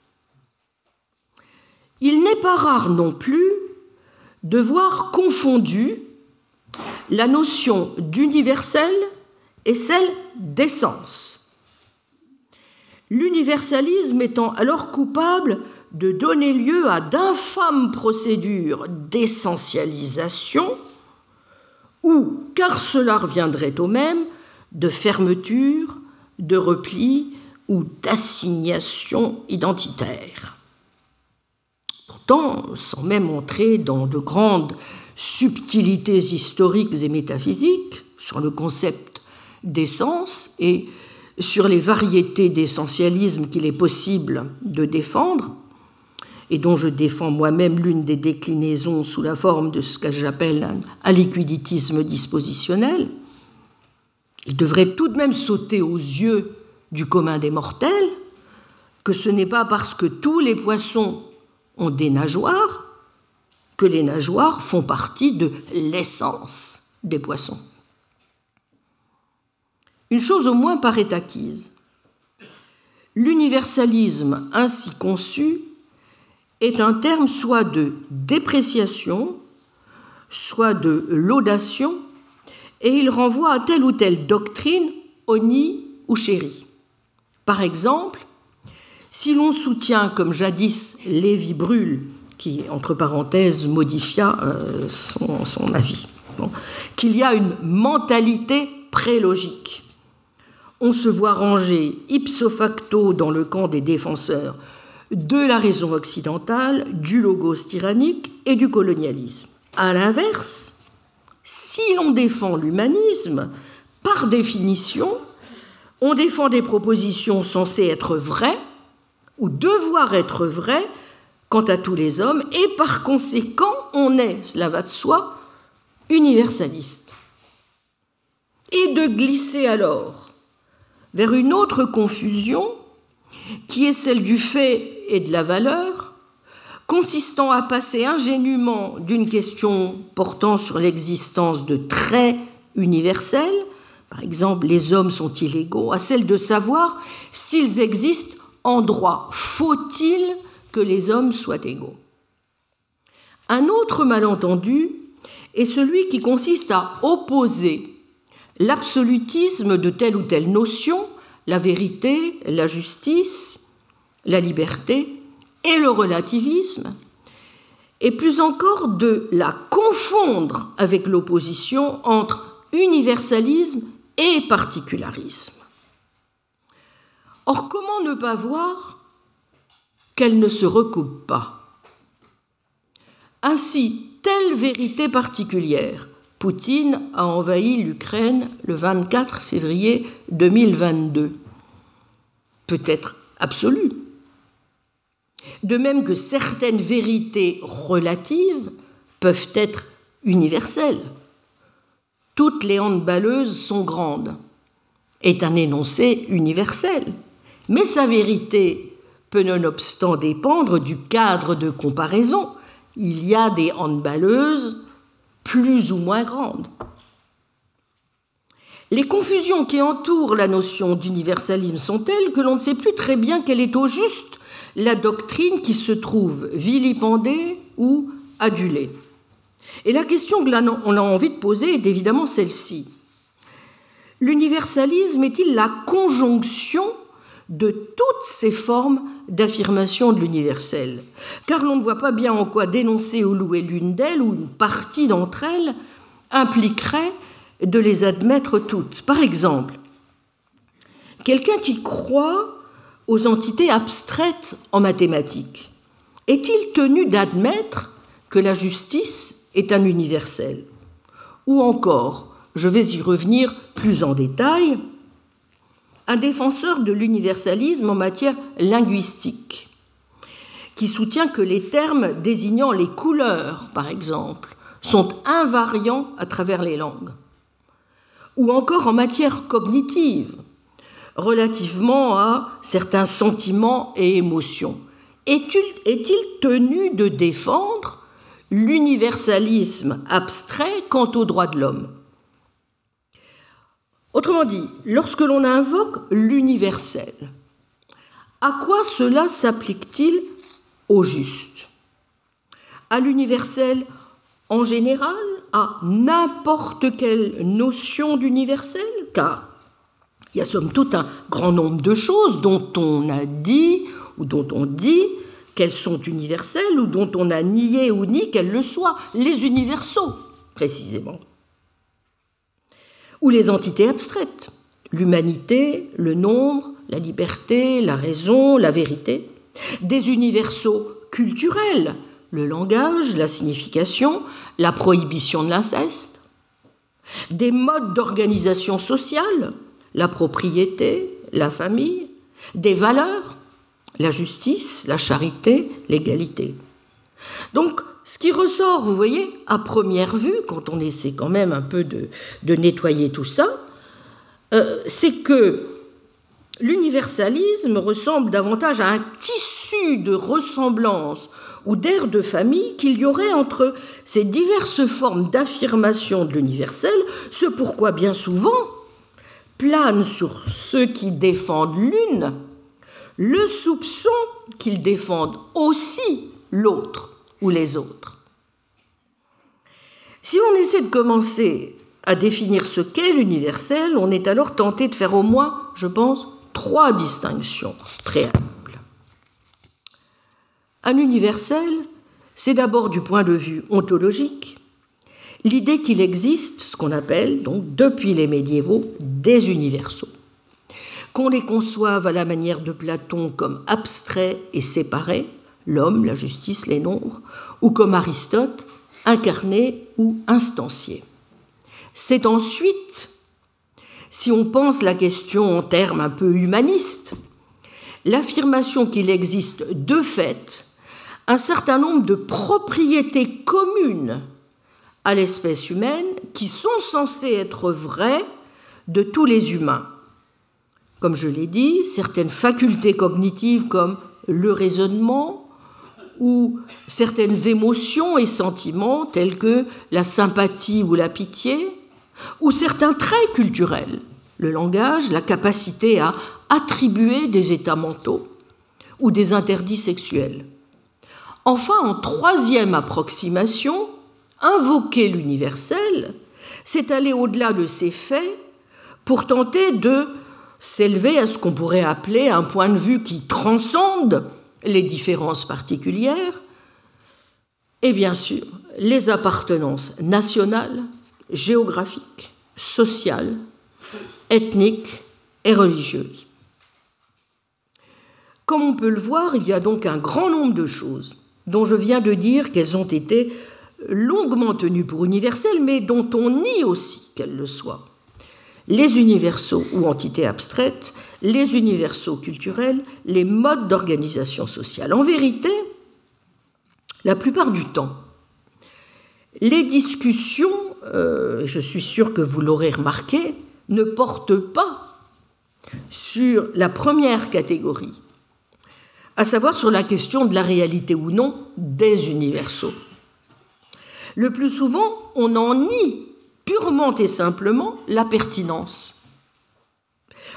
Il n'est pas rare non plus de voir confondue la notion d'universel et celle d'essence. L'universalisme étant alors coupable de donner lieu à d'infâmes procédures d'essentialisation, ou, car cela reviendrait au même, de fermeture, de repli ou d'assignation identitaire. Pourtant, sans même entrer dans de grandes subtilités historiques et métaphysiques sur le concept d'essence et sur les variétés d'essentialisme qu'il est possible de défendre, et dont je défends moi-même l'une des déclinaisons sous la forme de ce que j'appelle un liquiditisme dispositionnel, il devrait tout de même sauter aux yeux du commun des mortels que ce n'est pas parce que tous les poissons ont des nageoires que les nageoires font partie de l'essence des poissons. Une chose au moins paraît acquise. L'universalisme ainsi conçu est un terme soit de dépréciation, soit de laudation, et il renvoie à telle ou telle doctrine, oni ou chérie. Par exemple, si l'on soutient, comme jadis Lévi Brûle, qui, entre parenthèses, modifia euh, son, avis, qu'il y a une mentalité prélogique, on se voit ranger ipso facto dans le camp des défenseurs de la raison occidentale, du logos tyrannique et du colonialisme. À l'inverse, si l'on défend l'humanisme, par définition, on défend des propositions censées être vraies ou devoir être vraies quant à tous les hommes, et par conséquent, on est, cela va de soi, universaliste. Et de glisser alors vers une autre confusion qui est celle du fait et de la valeur, consistant à passer ingénument d'une question portant sur l'existence de traits universels, par exemple les hommes sont-ils égaux, à celle de savoir s'ils existent en droit. Faut-il que les hommes soient égaux? Un autre malentendu est celui qui consiste à opposer l'absolutisme de telle ou telle notion, la vérité, la justice, la liberté et le relativisme, et plus encore de la confondre avec l'opposition entre universalisme et particularisme. Or, comment ne pas voir qu'elle ne se recoupe pas? Ainsi, telle vérité particulière, Poutine a envahi l'Ukraine le 24 février 2022, peut être absolue, de même que certaines vérités relatives peuvent être universelles. Toutes les handballeuses sont grandes est un énoncé universel, mais sa vérité peut nonobstant dépendre du cadre de comparaison. Il y a des handballeuses plus ou moins grandes. Les confusions qui entourent la notion d'universalisme sont telles que l'on ne sait plus très bien quelle est au juste la doctrine qui se trouve vilipendée ou adulée. Et la question que l'on a envie de poser est évidemment celle-ci. L'universalisme est-il la conjonction de toutes ces formes d'affirmation de l'universel? Car l'on ne voit pas bien en quoi dénoncer ou louer l'une d'elles ou une partie d'entre elles impliquerait de les admettre toutes. Par exemple, quelqu'un qui croit aux entités abstraites en mathématiques, est-il tenu d'admettre que la justice est un universel? Ou encore, je vais y revenir plus en détail, un défenseur de l'universalisme en matière linguistique, qui soutient que les termes désignant les couleurs, par exemple, sont invariants à travers les langues, ou encore en matière cognitive, relativement à certains sentiments et émotions. Est-il tenu de défendre l'universalisme abstrait quant aux droits de l'homme? Autrement dit, lorsque l'on invoque l'universel, à quoi cela s'applique-t-il au juste? À l'universel en général? À n'importe quelle notion d'universel? Car il y a somme toute un grand nombre de choses dont on a dit ou dont on dit qu'elles sont universelles ou dont on a nié ou ni qu'elles le soient, les universaux précisément. Ou les entités abstraites, l'humanité, le nombre, la liberté, la raison, la vérité. Des universaux culturels, le langage, la signification, la prohibition de l'inceste, des modes d'organisation sociale, la propriété, la famille, des valeurs, la justice, la charité, l'égalité. Donc, ce qui ressort, vous voyez, à première vue, quand on essaie quand même un peu de, nettoyer tout ça, euh, c'est que l'universalisme ressemble davantage à un tissu de ressemblance ou d'air de famille qu'il y aurait entre ces diverses formes d'affirmation de l'universel, ce pourquoi bien souvent plane sur ceux qui défendent l'une le soupçon qu'ils défendent aussi l'autre ou les autres. Si on essaie de commencer à définir ce qu'est l'universel, on est alors tenté de faire au moins, je pense, trois distinctions préalables. Un universel, c'est d'abord du point de vue ontologique, l'idée qu'il existe ce qu'on appelle, donc depuis les médiévaux, des universaux. Qu'on les conçoive à la manière de Platon comme abstraits et séparés, l'homme, la justice, les nombres, ou comme Aristote, incarnés ou instanciés. C'est ensuite, si on pense la question en termes un peu humanistes, l'affirmation qu'il existe de fait un certain nombre de propriétés communes à l'espèce humaine qui sont censées être vraies de tous les humains. Comme je l'ai dit, certaines facultés cognitives comme le raisonnement ou certaines émotions et sentiments tels que la sympathie ou la pitié, ou certains traits culturels, le langage, la capacité à attribuer des états mentaux ou des interdits sexuels. Enfin, en troisième approximation, invoquer l'universel, c'est aller au-delà de ces faits pour tenter de s'élever à ce qu'on pourrait appeler un point de vue qui transcende les différences particulières et bien sûr les appartenances nationales, géographiques, sociales, ethniques et religieuses. Comme on peut le voir, il y a donc un grand nombre de choses dont je viens de dire qu'elles ont été longuement tenues pour universelles, mais dont on nie aussi qu'elles le soient. Les universaux ou entités abstraites, les universaux culturels, les modes d'organisation sociale. En vérité, la plupart du temps, les discussions, euh, je suis sûr que vous l'aurez remarqué, ne portent pas sur la première catégorie, à savoir sur la question de la réalité ou non des universaux. Le plus souvent, on en nie purement et simplement la pertinence.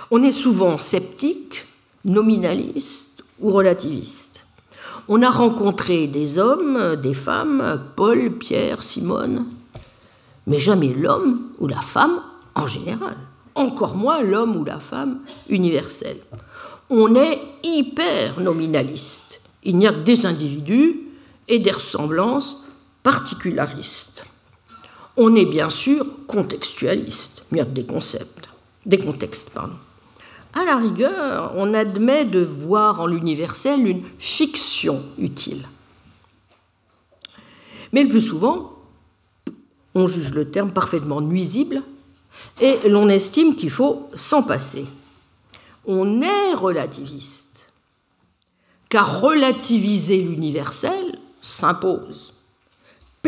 On est souvent sceptique, nominaliste ou relativiste. On a rencontré des hommes, des femmes, Paul, Pierre, Simone, mais jamais l'homme ou la femme en général, encore moins l'homme ou la femme universelle on est hyper nominaliste. Il n'y a que des individus et des ressemblances particularistes. On est bien sûr contextualiste, que des concepts, des contextes, pardon. À la rigueur, on admet de voir en l'universel une fiction utile. Mais le plus souvent, on juge le terme parfaitement nuisible et l'on estime qu'il faut s'en passer on est relativiste, car relativiser l'universel s'impose.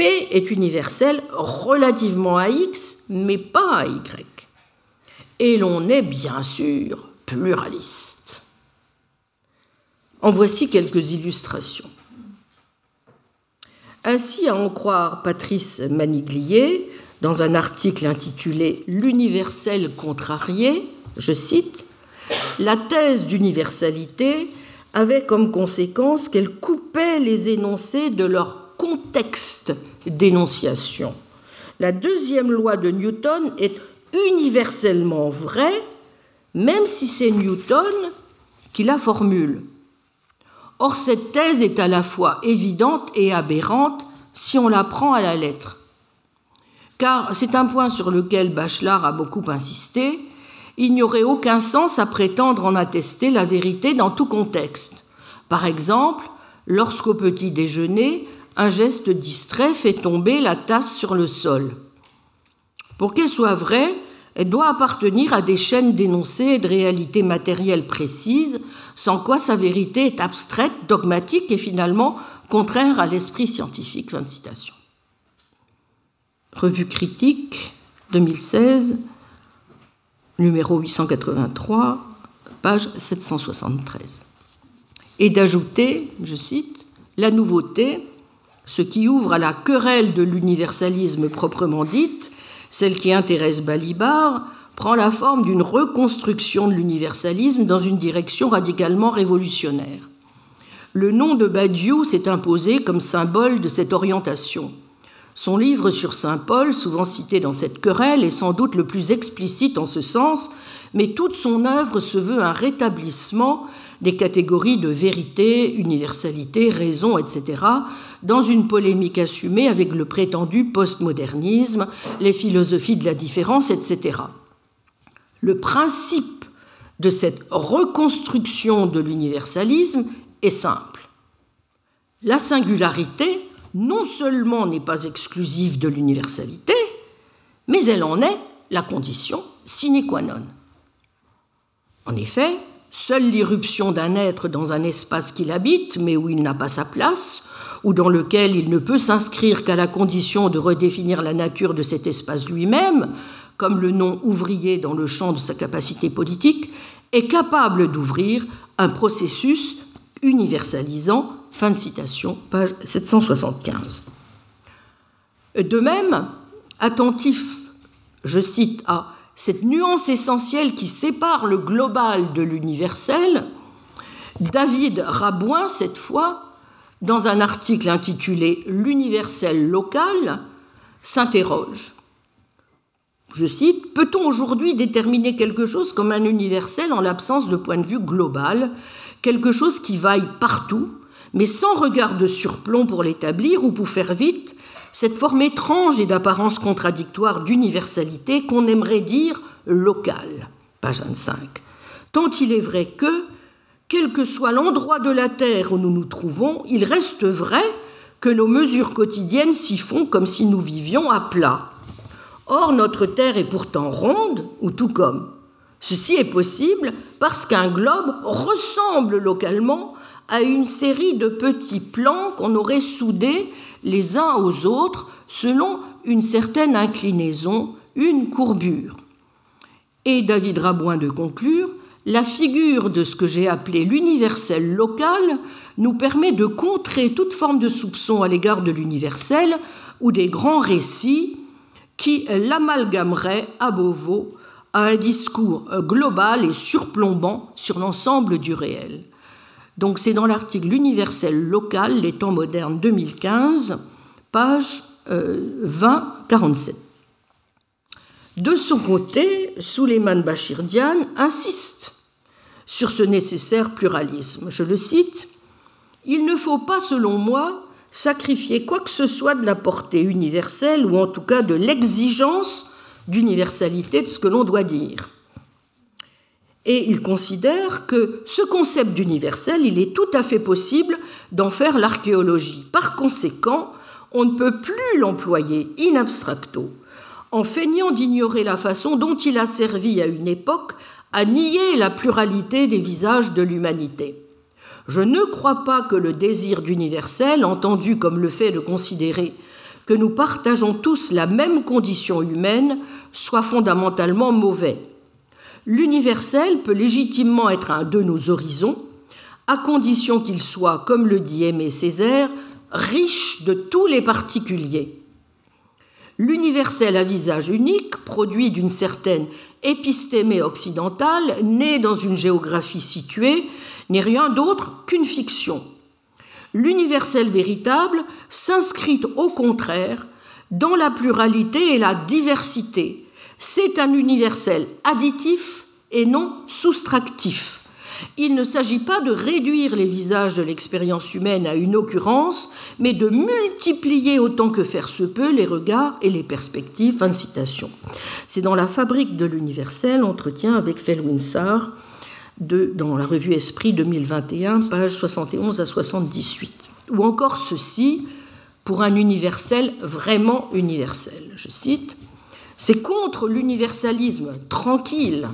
Est universel relativement à X, mais pas à Y. Et l'on est bien sûr pluraliste. En voici quelques illustrations. Ainsi, à en croire Patrice Maniglier, dans un article intitulé L'universel contrarié, je cite, la thèse d'universalité avait comme conséquence qu'elle coupait les énoncés de leur contexte d'énonciation. La deuxième loi de Newton est universellement vraie, même si c'est Newton qui la formule. Or, cette thèse est à la fois évidente et aberrante si on la prend à la lettre. Car c'est un point sur lequel Bachelard a beaucoup insisté, il n'y aurait aucun sens à prétendre en attester la vérité dans tout contexte. Par exemple, lorsqu'au petit déjeuner, un geste distrait fait tomber la tasse sur le sol. Pour qu'elle soit vraie, elle doit appartenir à des chaînes d'énoncés et de réalités matérielles précises, sans quoi sa vérité est abstraite, dogmatique et finalement contraire à l'esprit scientifique. Revue critique, 2016, numéro 883, page 773. Et d'ajouter, je cite, la nouveauté, ce qui ouvre à la querelle de l'universalisme proprement dite, celle qui intéresse Balibar, prend la forme d'une reconstruction de l'universalisme dans une direction radicalement révolutionnaire. Le nom de Badiou s'est imposé comme symbole de cette orientation. Son livre sur Saint Paul, souvent cité dans cette querelle, est sans doute le plus explicite en ce sens, mais toute son œuvre se veut un rétablissement des catégories de vérité, universalité, raison, etc., dans une polémique assumée avec le prétendu postmodernisme, les philosophies de la différence, etc. Le principe de cette reconstruction de l'universalisme est simple. La singularité non seulement n'est pas exclusive de l'universalité, mais elle en est la condition sine qua non. En effet, seule l'irruption d'un être dans un espace qu'il habite, mais où il n'a pas sa place, ou dans lequel il ne peut s'inscrire qu'à la condition de redéfinir la nature de cet espace lui-même, comme le nom ouvrier dans le champ de sa capacité politique, est capable d'ouvrir un processus universalisant Fin de citation, page 775. De même, attentif, je cite, à cette nuance essentielle qui sépare le global de l'universel, David Rabouin, cette fois, dans un article intitulé L'universel local, s'interroge. Je cite, Peut-on aujourd'hui déterminer quelque chose comme un universel en l'absence de point de vue global, quelque chose qui vaille partout, mais sans regard de surplomb pour l'établir ou pour faire vite, cette forme étrange et d'apparence contradictoire d'universalité qu'on aimerait dire locale. Page 25. Tant il est vrai que, quel que soit l'endroit de la Terre où nous nous trouvons, il reste vrai que nos mesures quotidiennes s'y font comme si nous vivions à plat. Or, notre Terre est pourtant ronde, ou tout comme. Ceci est possible parce qu'un globe ressemble localement à une série de petits plans qu'on aurait soudés les uns aux autres selon une certaine inclinaison, une courbure. Et David Rabouin de conclure, la figure de ce que j'ai appelé l'universel local nous permet de contrer toute forme de soupçon à l'égard de l'universel ou des grands récits qui l'amalgameraient à Beauvau à un discours global et surplombant sur l'ensemble du réel. Donc c'est dans l'article Universel local, les temps modernes 2015, page 20-47. Euh, De son côté, Souleymane Bachirdian insiste sur ce nécessaire pluralisme. Je le cite Il ne faut pas, selon moi, sacrifier quoi que ce soit de la portée universelle ou en tout cas de l'exigence d'universalité de ce que l'on doit dire. Et il considère que ce concept d'universel, il est tout à fait possible d'en faire l'archéologie. Par conséquent, on ne peut plus l'employer in abstracto, en feignant d'ignorer la façon dont il a servi à une époque à nier la pluralité des visages de l'humanité. Je ne crois pas que le désir d'universel, entendu comme le fait de considérer que nous partageons tous la même condition humaine, soit fondamentalement mauvais l'universel peut légitimement être un de nos horizons, à condition qu'il soit, comme le dit Aimé Césaire, riche de tous les particuliers. L'universel à visage unique, produit d'une certaine épistémée occidentale, né dans une géographie située, n'est rien d'autre qu'une fiction. L'universel véritable s'inscrit au contraire dans la pluralité et la diversité, c'est un universel additif et non soustractif. Il ne s'agit pas de réduire les visages de l'expérience humaine à une occurrence, mais de multiplier autant que faire se peut les regards et les perspectives. Fin de citation. C'est dans La fabrique de l'universel, entretien avec Felwinsar, dans la revue Esprit 2021, pages 71 à 78. Ou encore ceci, pour un universel vraiment universel. Je cite C'est contre l'universalisme tranquille,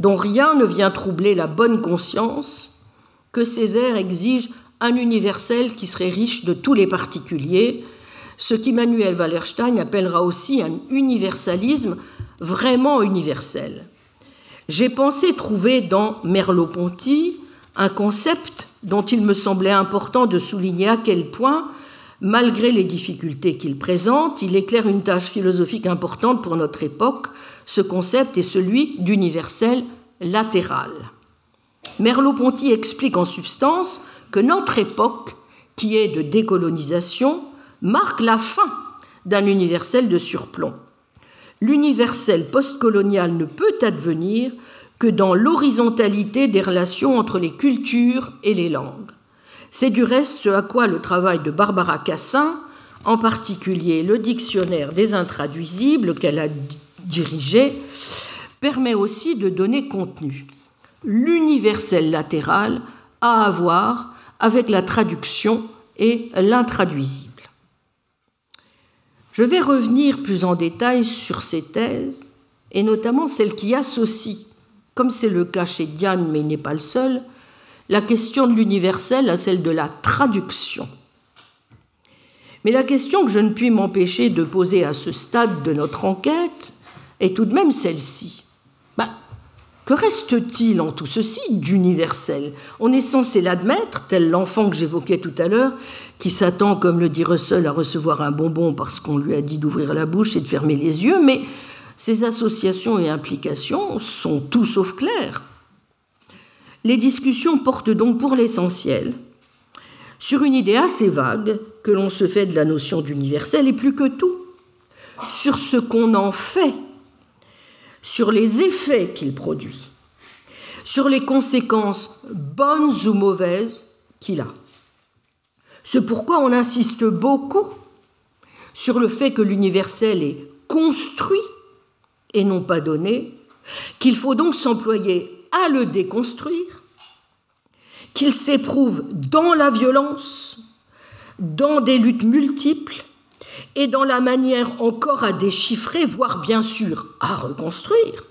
dont rien ne vient troubler la bonne conscience, que Césaire exige un universel qui serait riche de tous les particuliers, ce qu'Immanuel Wallerstein appellera aussi un universalisme vraiment universel. J'ai pensé trouver dans Merleau-Ponty un concept dont il me semblait important de souligner à quel point, malgré les difficultés qu'il présente, il éclaire une tâche philosophique importante pour notre époque. Ce concept est celui d'universel latéral. Merleau-Ponty explique en substance que notre époque, qui est de décolonisation, marque la fin d'un universel de surplomb. L'universel postcolonial ne peut advenir que dans l'horizontalité des relations entre les cultures et les langues. C'est du reste ce à quoi le travail de Barbara Cassin, en particulier le dictionnaire des intraduisibles qu'elle a dirigé, permet aussi de donner contenu. L'universel latéral a à voir avec la traduction et l'intraduisible. Je vais revenir plus en détail sur ces thèses, et notamment celles qui associent, comme c'est le cas chez Diane, mais il n'est pas le seul, la question de l'universel à celle de la traduction. Mais la question que je ne puis m'empêcher de poser à ce stade de notre enquête est tout de même celle-ci. Que reste-t-il en tout ceci d'universel? On est censé l'admettre, tel l'enfant que j'évoquais tout à l'heure, qui s'attend, comme le dit Russell, à recevoir un bonbon parce qu'on lui a dit d'ouvrir la bouche et de fermer les yeux, mais ces associations et implications sont tout sauf claires. Les discussions portent donc pour l'essentiel sur une idée assez vague que l'on se fait de la notion d'universel et plus que tout, sur ce qu'on en fait sur les effets qu'il produit, sur les conséquences bonnes ou mauvaises qu'il a. C'est pourquoi on insiste beaucoup sur le fait que l'universel est construit et non pas donné, qu'il faut donc s'employer à le déconstruire, qu'il s'éprouve dans la violence, dans des luttes multiples, et dans la manière encore à déchiffrer, voire bien sûr à reconstruire,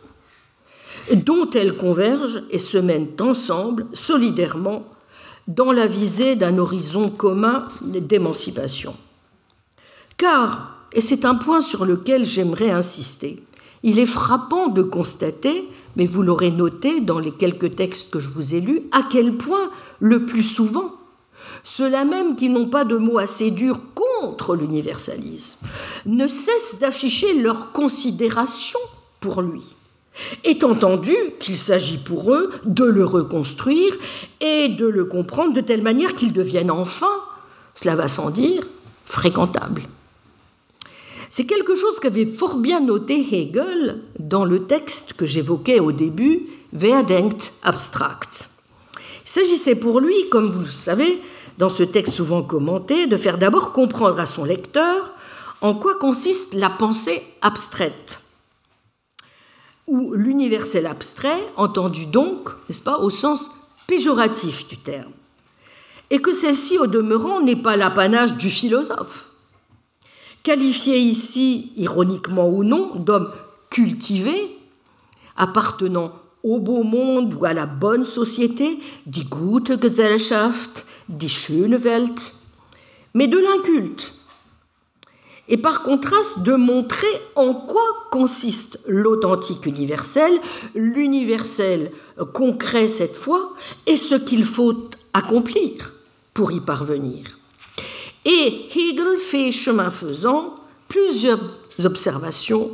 dont elles convergent et se mènent ensemble, solidairement, dans la visée d'un horizon commun d'émancipation. Car, et c'est un point sur lequel j'aimerais insister, il est frappant de constater, mais vous l'aurez noté dans les quelques textes que je vous ai lus, à quel point, le plus souvent, ceux-là même qui n'ont pas de mots assez durs contre l'universalisme, ne cessent d'afficher leur considération pour lui, étant entendu qu'il s'agit pour eux de le reconstruire et de le comprendre de telle manière qu'il devienne enfin, cela va sans dire, fréquentable. C'est quelque chose qu'avait fort bien noté Hegel dans le texte que j'évoquais au début, Wer denkt abstrakt. Il s'agissait pour lui, comme vous le savez, dans ce texte souvent commenté, de faire d'abord comprendre à son lecteur en quoi consiste la pensée abstraite, ou l'universel abstrait, entendu donc, n'est-ce pas, au sens péjoratif du terme, et que celle-ci, au demeurant, n'est pas l'apanage du philosophe. Qualifié ici, ironiquement ou non, d'homme cultivé, appartenant au beau monde ou à la bonne société, die gute Gesellschaft, die schöne Welt, mais de l'inculte. Et par contraste, de montrer en quoi consiste l'authentique universel, l'universel concret cette fois, et ce qu'il faut accomplir pour y parvenir. Et Hegel fait, chemin faisant, plusieurs observations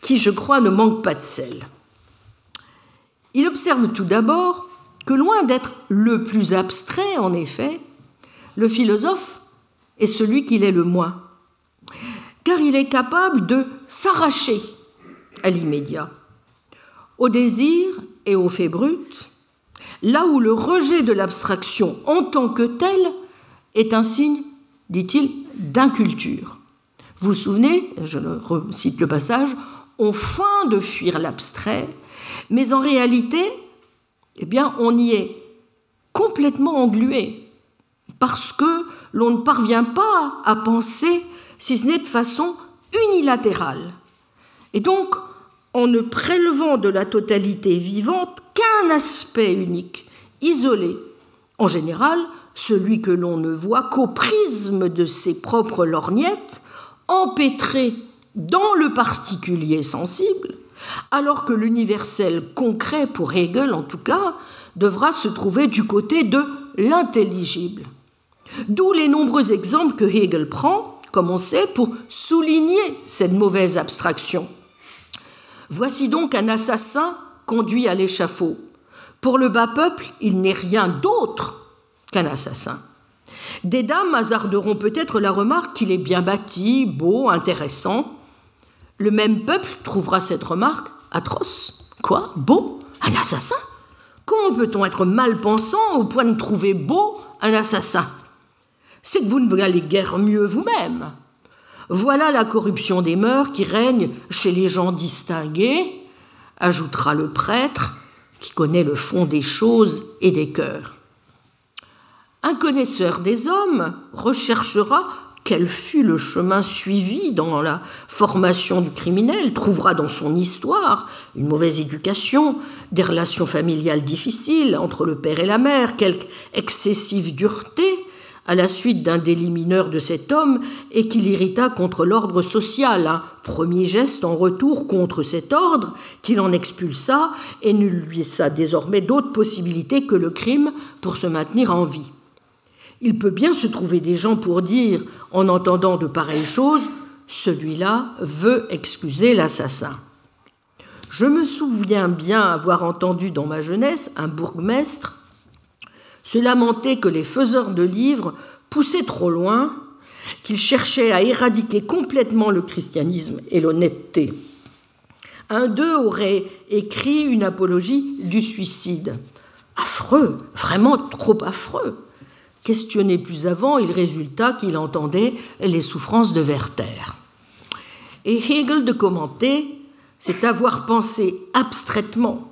qui, je crois, ne manquent pas de sel. Il observe tout d'abord que loin d'être le plus abstrait, en effet, le philosophe est celui qu'il est le moins, car il est capable de s'arracher à l'immédiat, au désir et au fait brut, là où le rejet de l'abstraction en tant que tel est un signe, dit-il, d'inculture. Vous vous souvenez, je cite le passage, on feint de fuir l'abstrait, mais en réalité, eh on y est complètement englué, parce que l'on ne parvient pas à penser, si ce n'est de façon unilatérale. Et donc, en ne prélevant de la totalité vivante qu'un aspect unique, isolé, en général, celui que l'on ne voit qu'au prisme de ses propres lorgnettes, empêtré dans le particulier sensible, alors que l'universel concret, pour Hegel en tout cas, devra se trouver du côté de l'intelligible. D'où les nombreux exemples que Hegel prend, comme on sait, pour souligner cette mauvaise abstraction. Voici donc un assassin conduit à l'échafaud. Pour le bas peuple, il n'est rien d'autre assassin. Des dames hasarderont peut-être la remarque qu'il est bien bâti, beau, intéressant. Le même peuple trouvera cette remarque atroce. Quoi? Beau? Un assassin? Comment peut-on être mal pensant au point de trouver beau un assassin? C'est que vous ne valez guère mieux vous-même. Voilà la corruption des mœurs qui règne chez les gens distingués, ajoutera le prêtre qui connaît le fond des choses et des cœurs. Un connaisseur des hommes recherchera quel fut le chemin suivi dans la formation du criminel, trouvera dans son histoire une mauvaise éducation, des relations familiales difficiles entre le père et la mère, quelque excessive dureté à la suite d'un délit mineur de cet homme et qui l'irrita contre l'ordre social, un premier geste en retour contre cet ordre qu'il en expulsa et ne lui laissa désormais d'autre possibilité que le crime pour se maintenir en vie. Il peut bien se trouver des gens pour dire, en entendant de pareilles choses, celui-là veut excuser l'assassin. Je me souviens bien avoir entendu dans ma jeunesse un bourgmestre se lamenter que les faiseurs de livres poussaient trop loin, qu'ils cherchaient à éradiquer complètement le christianisme et l'honnêteté. Un d'eux aurait écrit une apologie du suicide. Affreux, vraiment trop affreux. Questionné plus avant, il résulta qu'il entendait les souffrances de Werther. Et Hegel de commenter, c'est avoir pensé abstraitement,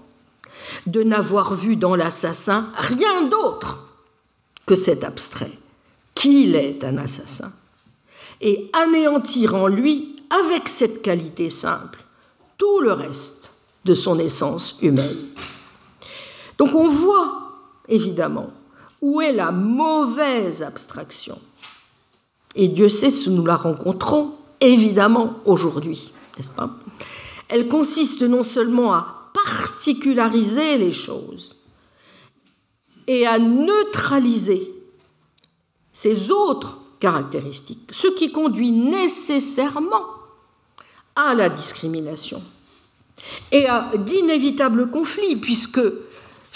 de n'avoir vu dans l'assassin rien d'autre que cet abstrait, qu'il est un assassin, et anéantir en lui, avec cette qualité simple, tout le reste de son essence humaine. Donc on voit, évidemment, où est la mauvaise abstraction? Et Dieu sait si nous la rencontrons, évidemment, aujourd'hui, n'est-ce pas? Elle consiste non seulement à particulariser les choses et à neutraliser ces autres caractéristiques, ce qui conduit nécessairement à la discrimination et à d'inévitables conflits, puisque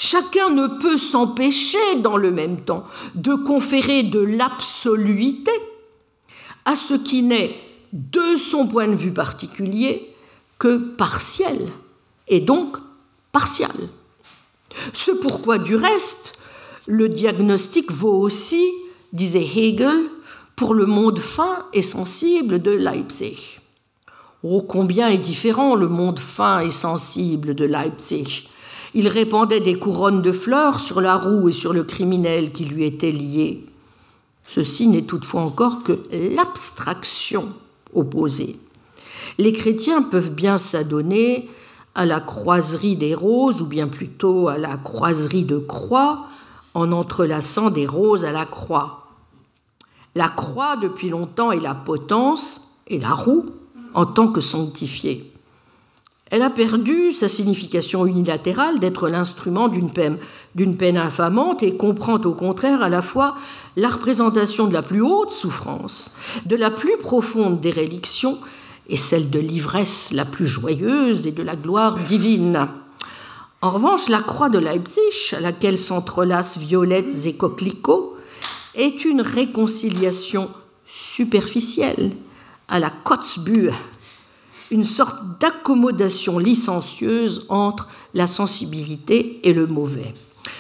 Chacun ne peut s'empêcher dans le même temps de conférer de l'absoluité à ce qui n'est, de son point de vue particulier, que partiel, et donc partial. Ce pourquoi, du reste, le diagnostic vaut aussi, disait Hegel, pour le monde fin et sensible de Leipzig. Oh, combien est différent le monde fin et sensible de Leipzig il répandait des couronnes de fleurs sur la roue et sur le criminel qui lui était lié. Ceci n'est toutefois encore que l'abstraction opposée. Les chrétiens peuvent bien s'adonner à la croiserie des roses, ou bien plutôt à la croiserie de croix, en entrelaçant des roses à la croix. La croix, depuis longtemps, est la potence, et la roue en tant que sanctifiée. Elle a perdu sa signification unilatérale d'être l'instrument d'une peine, infamante et comprend au contraire à la fois la représentation de la plus haute souffrance, de la plus profonde déréliction et celle de l'ivresse la plus joyeuse et de la gloire divine. En revanche, la croix de Leipzig, à laquelle s'entrelacent violettes et coquelicots, est une réconciliation superficielle à la Kotzbühe une sorte d'accommodation licencieuse entre la sensibilité et le mauvais.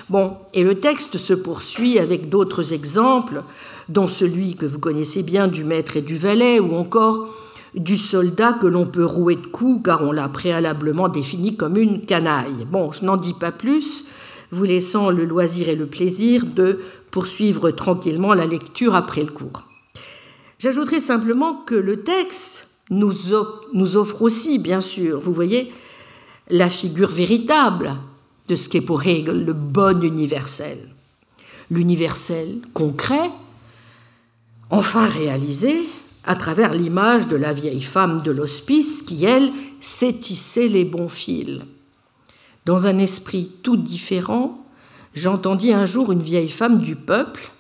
Bon, et le texte se poursuit avec d'autres exemples, dont celui que vous connaissez bien du maître et du valet, ou encore du soldat que l'on peut rouer de coups car on l'a préalablement défini comme une canaille. Bon, je n'en dis pas plus, vous laissant le loisir et le plaisir de poursuivre tranquillement la lecture après le cours. J'ajouterai simplement que le texte nous, offre aussi, bien sûr, vous voyez, la figure véritable de ce qu'est pour Hegel le bon universel. L'universel concret, enfin réalisé à travers l'image de la vieille femme de l'hospice qui, elle, sait tisser les bons fils. Dans un esprit tout différent, j'entendis un jour une vieille femme du peuple,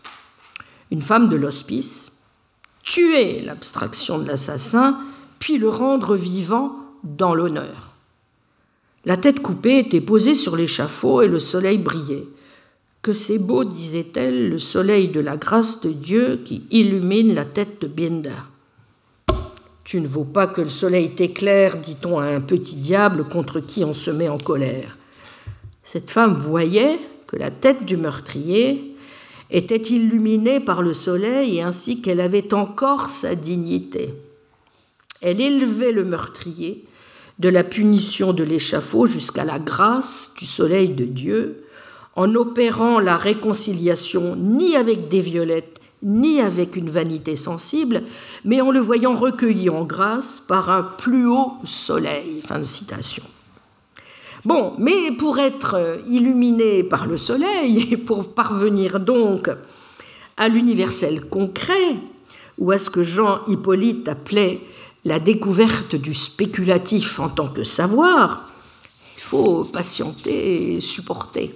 une femme de l'hospice, tuer l'abstraction de l'assassin, puis le rendre vivant dans l'honneur. La tête coupée était posée sur l'échafaud et le soleil brillait. Que c'est beau, disait-elle, le soleil de la grâce de Dieu qui illumine la tête de Binder. Tu ne vaux pas que le soleil t'éclaire, dit-on à un petit diable contre qui on se met en colère. Cette femme voyait que la tête du meurtrier était illuminée par le soleil et ainsi qu'elle avait encore sa dignité. Elle élevait le meurtrier de la punition de l'échafaud jusqu'à la grâce du soleil de Dieu, en opérant la réconciliation ni avec des violettes, ni avec une vanité sensible, mais en le voyant recueilli en grâce par un plus haut soleil. Fin de citation. Bon, mais pour être illuminé par le soleil et pour parvenir donc à l'universel concret, ou à ce que Jean Hippolyte appelait la découverte du spéculatif en tant que savoir, il faut patienter et supporter.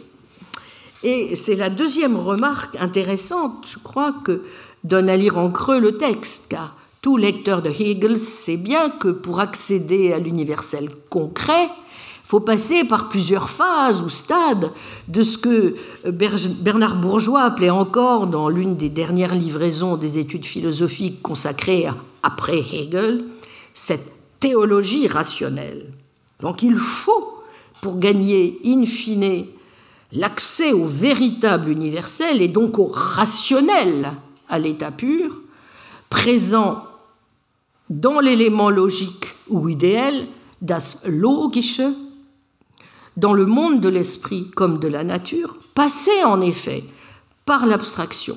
Et c'est la deuxième remarque intéressante, je crois, que donne à lire en creux le texte, car tout lecteur de Hegel sait bien que pour accéder à l'universel concret, il faut passer par plusieurs phases ou stades de ce que Bernard Bourgeois appelait encore dans l'une des dernières livraisons des études philosophiques consacrées après Hegel, cette théologie rationnelle. Donc il faut, pour gagner in fine l'accès au véritable universel et donc au rationnel à l'état pur, présent dans l'élément logique ou idéal, das Logische, dans le monde de l'esprit comme de la nature, passer en effet par l'abstraction,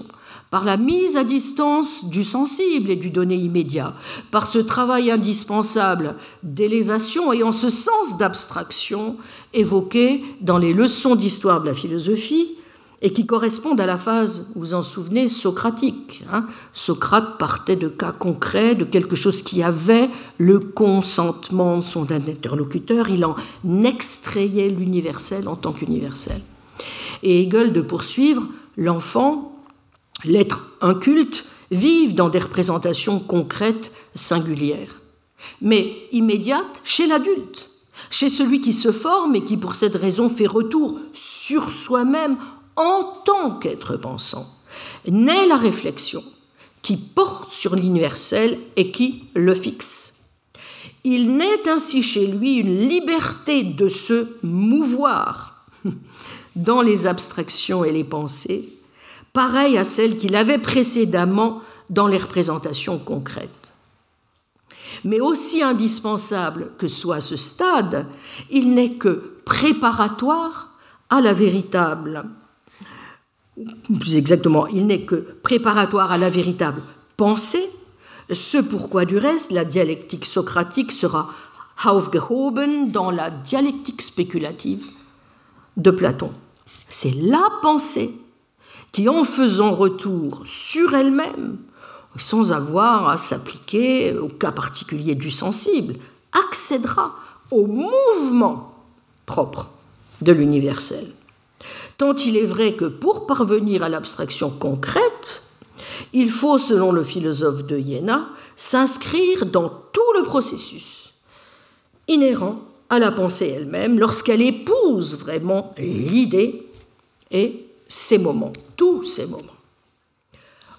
par la mise à distance du sensible et du donné immédiat, par ce travail indispensable d'élévation et en ce sens d'abstraction évoqué dans les leçons d'histoire de la philosophie et qui correspondent à la phase, vous vous en souvenez, socratique. Hein. Socrate partait de cas concrets, de quelque chose qui avait le consentement de son interlocuteur, il en extrayait l'universel en tant qu'universel. Et Hegel de poursuivre, l'enfant l'être inculte, vivent dans des représentations concrètes singulières, mais immédiates chez l'adulte, chez celui qui se forme et qui pour cette raison fait retour sur soi-même en tant qu'être pensant, naît la réflexion qui porte sur l'universel et qui le fixe. Il naît ainsi chez lui une liberté de se mouvoir dans les abstractions et les pensées, pareille à celle qu'il avait précédemment dans les représentations concrètes. Mais aussi indispensable que soit ce stade, il n'est que préparatoire à la véritable, plus exactement, il n'est que préparatoire à la véritable pensée, ce pourquoi du reste la dialectique socratique sera aufgehoben dans la dialectique spéculative de Platon. C'est la pensée qui, en faisant retour sur elle-même, sans avoir à s'appliquer au cas particulier du sensible, accédera au mouvement propre de l'universel. Tant il est vrai que pour parvenir à l'abstraction concrète, il faut, selon le philosophe de Iéna, s'inscrire dans tout le processus inhérent à la pensée elle-même lorsqu'elle épouse vraiment l'idée et ces moments, tous ces moments.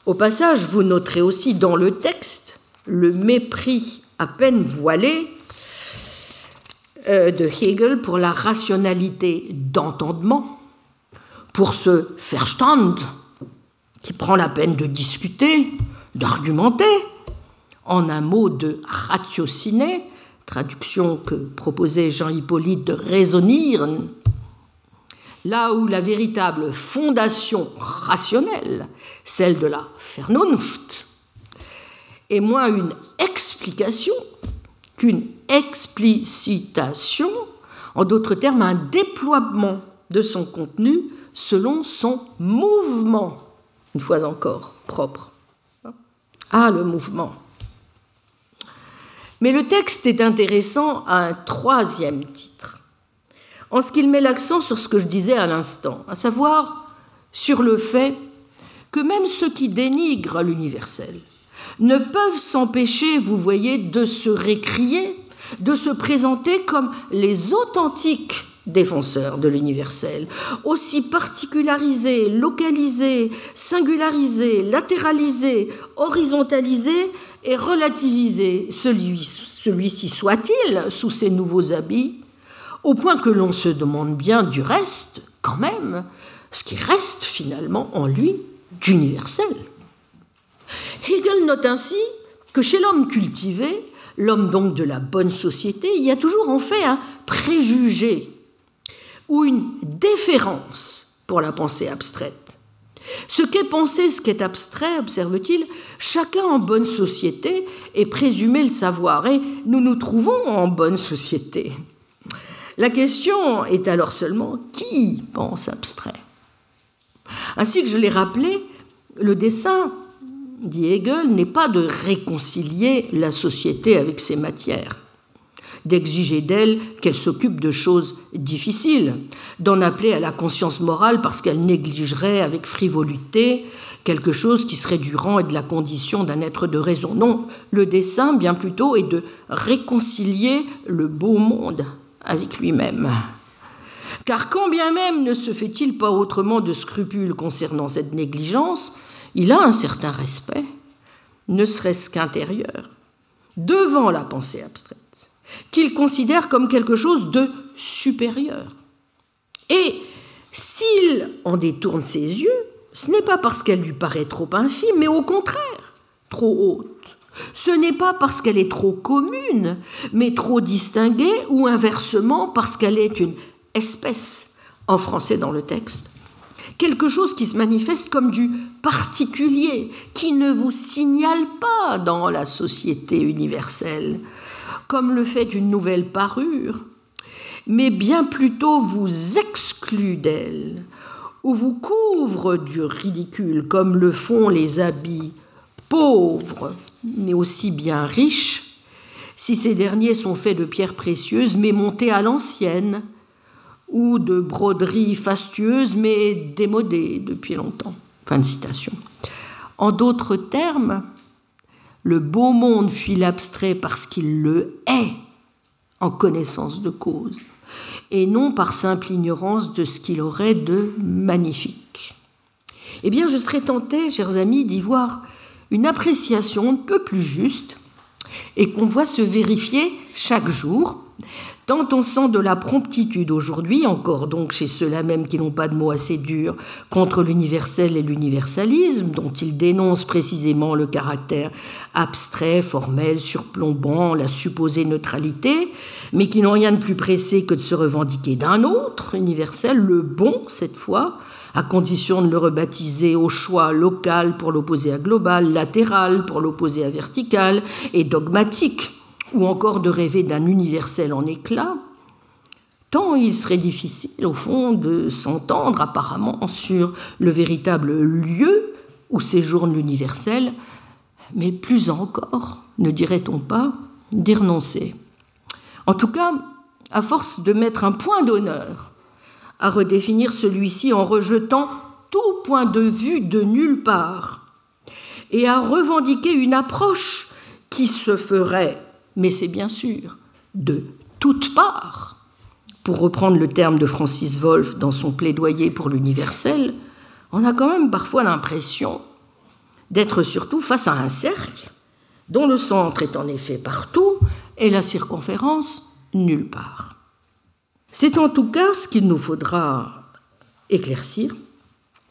Au passage, vous noterez aussi dans le texte le mépris à peine voilé euh, de Hegel pour la rationalité d'entendement, pour ce Verstand qui prend la peine de discuter, d'argumenter, en un mot de ratiociner, traduction que proposait Jean-Hippolyte de raisonner, là où la véritable fondation rationnelle, celle de la Vernunft, est moins une explication qu'une explicitation, en d'autres termes un déploiement de son contenu selon son mouvement, une fois encore propre. Ah, le mouvement. Mais le texte est intéressant à un troisième titre, en ce qu'il met l'accent sur ce que je disais à l'instant, à savoir sur le fait que même ceux qui dénigrent l'universel ne peuvent s'empêcher, vous voyez, de se récrier, de se présenter comme les authentiques défenseurs de l'universel, aussi particularisés, localisés, singularisés, latéralisés, horizontalisés et relativisés, celui-ci soit-il, sous ses nouveaux habits, au point que l'on se demande bien du reste, quand même, ce qui reste finalement en lui d'universel. Hegel note ainsi que chez l'homme cultivé, l'homme donc de la bonne société, il y a toujours en fait un préjugé ou une déférence pour la pensée abstraite. Ce qu'est pensé, ce qu'est abstrait, observe-t-il, chacun en bonne société est présumé le savoir, et nous nous trouvons en bonne société. La question est alors seulement qui pense abstrait? Ainsi que je l'ai rappelé, le dessin, dit Hegel, n'est pas de réconcilier la société avec ses matières d'exiger d'elle qu'elle s'occupe de choses difficiles, d'en appeler à la conscience morale parce qu'elle négligerait avec frivolité quelque chose qui serait du rang et de la condition d'un être de raison. Non, le dessein, bien plutôt, est de réconcilier le beau monde avec lui-même. Car quand bien même ne se fait-il pas autrement de scrupules concernant cette négligence, il a un certain respect, ne serait-ce qu'intérieur, devant la pensée abstraite qu'il considère comme quelque chose de supérieur. Et s'il en détourne ses yeux, ce n'est pas parce qu'elle lui paraît trop infime, mais au contraire, trop haute. Ce n'est pas parce qu'elle est trop commune, mais trop distinguée, ou inversement parce qu'elle est une espèce, en français dans le texte. Quelque chose qui se manifeste comme du particulier, qui ne vous signale pas dans la société universelle, comme le fait une nouvelle parure, mais bien plutôt vous exclut d'elle, ou vous couvre du ridicule, comme le font les habits pauvres, mais aussi bien riches, si ces derniers sont faits de pierres précieuses, mais montés à l'ancienne, ou de broderies fastueuses, mais démodées depuis longtemps. Fin de citation. En d'autres termes, le beau monde fuit l'abstrait parce qu'il le est en connaissance de cause, et non par simple ignorance de ce qu'il aurait de magnifique. Eh bien, je serais tenté, chers amis, d'y voir une appréciation un peu plus juste et qu'on voit se vérifier chaque jour. Tant on sent de la promptitude aujourd'hui, encore donc chez ceux-là même qui n'ont pas de mots assez durs, contre l'universel et l'universalisme, dont ils dénoncent précisément le caractère abstrait, formel, surplombant, la supposée neutralité, mais qui n'ont rien de plus pressé que de se revendiquer d'un autre universel, le bon cette fois, à condition de le rebaptiser au choix local pour l'opposer à global, latéral pour l'opposer à vertical, et dogmatique ou encore de rêver d'un universel en éclat, tant il serait difficile, au fond, de s'entendre apparemment sur le véritable lieu où séjourne l'universel, mais plus encore, ne dirait-on pas, d'y renoncer. En tout cas, à force de mettre un point d'honneur à redéfinir celui-ci en rejetant tout point de vue de nulle part, et à revendiquer une approche qui se ferait mais c'est bien sûr de toutes parts. Pour reprendre le terme de Francis Wolff dans son plaidoyer pour l'universel, on a quand même parfois l'impression d'être surtout face à un cercle dont le centre est en effet partout et la circonférence nulle part. C'est en tout cas ce qu'il nous faudra éclaircir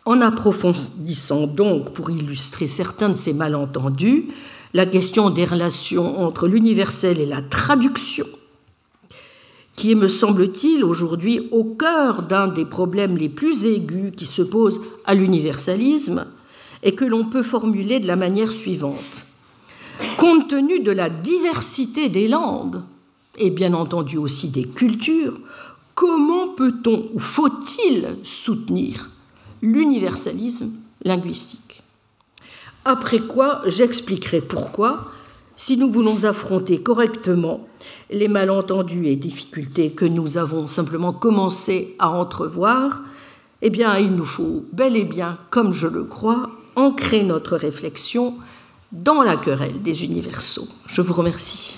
en approfondissant donc, pour illustrer certains de ces malentendus, la question des relations entre l'universel et la traduction, qui est, me semble-t-il, aujourd'hui au cœur d'un des problèmes les plus aigus qui se posent à l'universalisme, et que l'on peut formuler de la manière suivante. compte tenu de la diversité des langues et bien entendu aussi des cultures, comment peut-on ou faut-il soutenir l'universalisme linguistique? Après quoi, j'expliquerai pourquoi, si nous voulons affronter correctement les malentendus et difficultés que nous avons simplement commencé à entrevoir, eh bien, il nous faut bel et bien, comme je le crois, ancrer notre réflexion dans la querelle des universaux. Je vous remercie.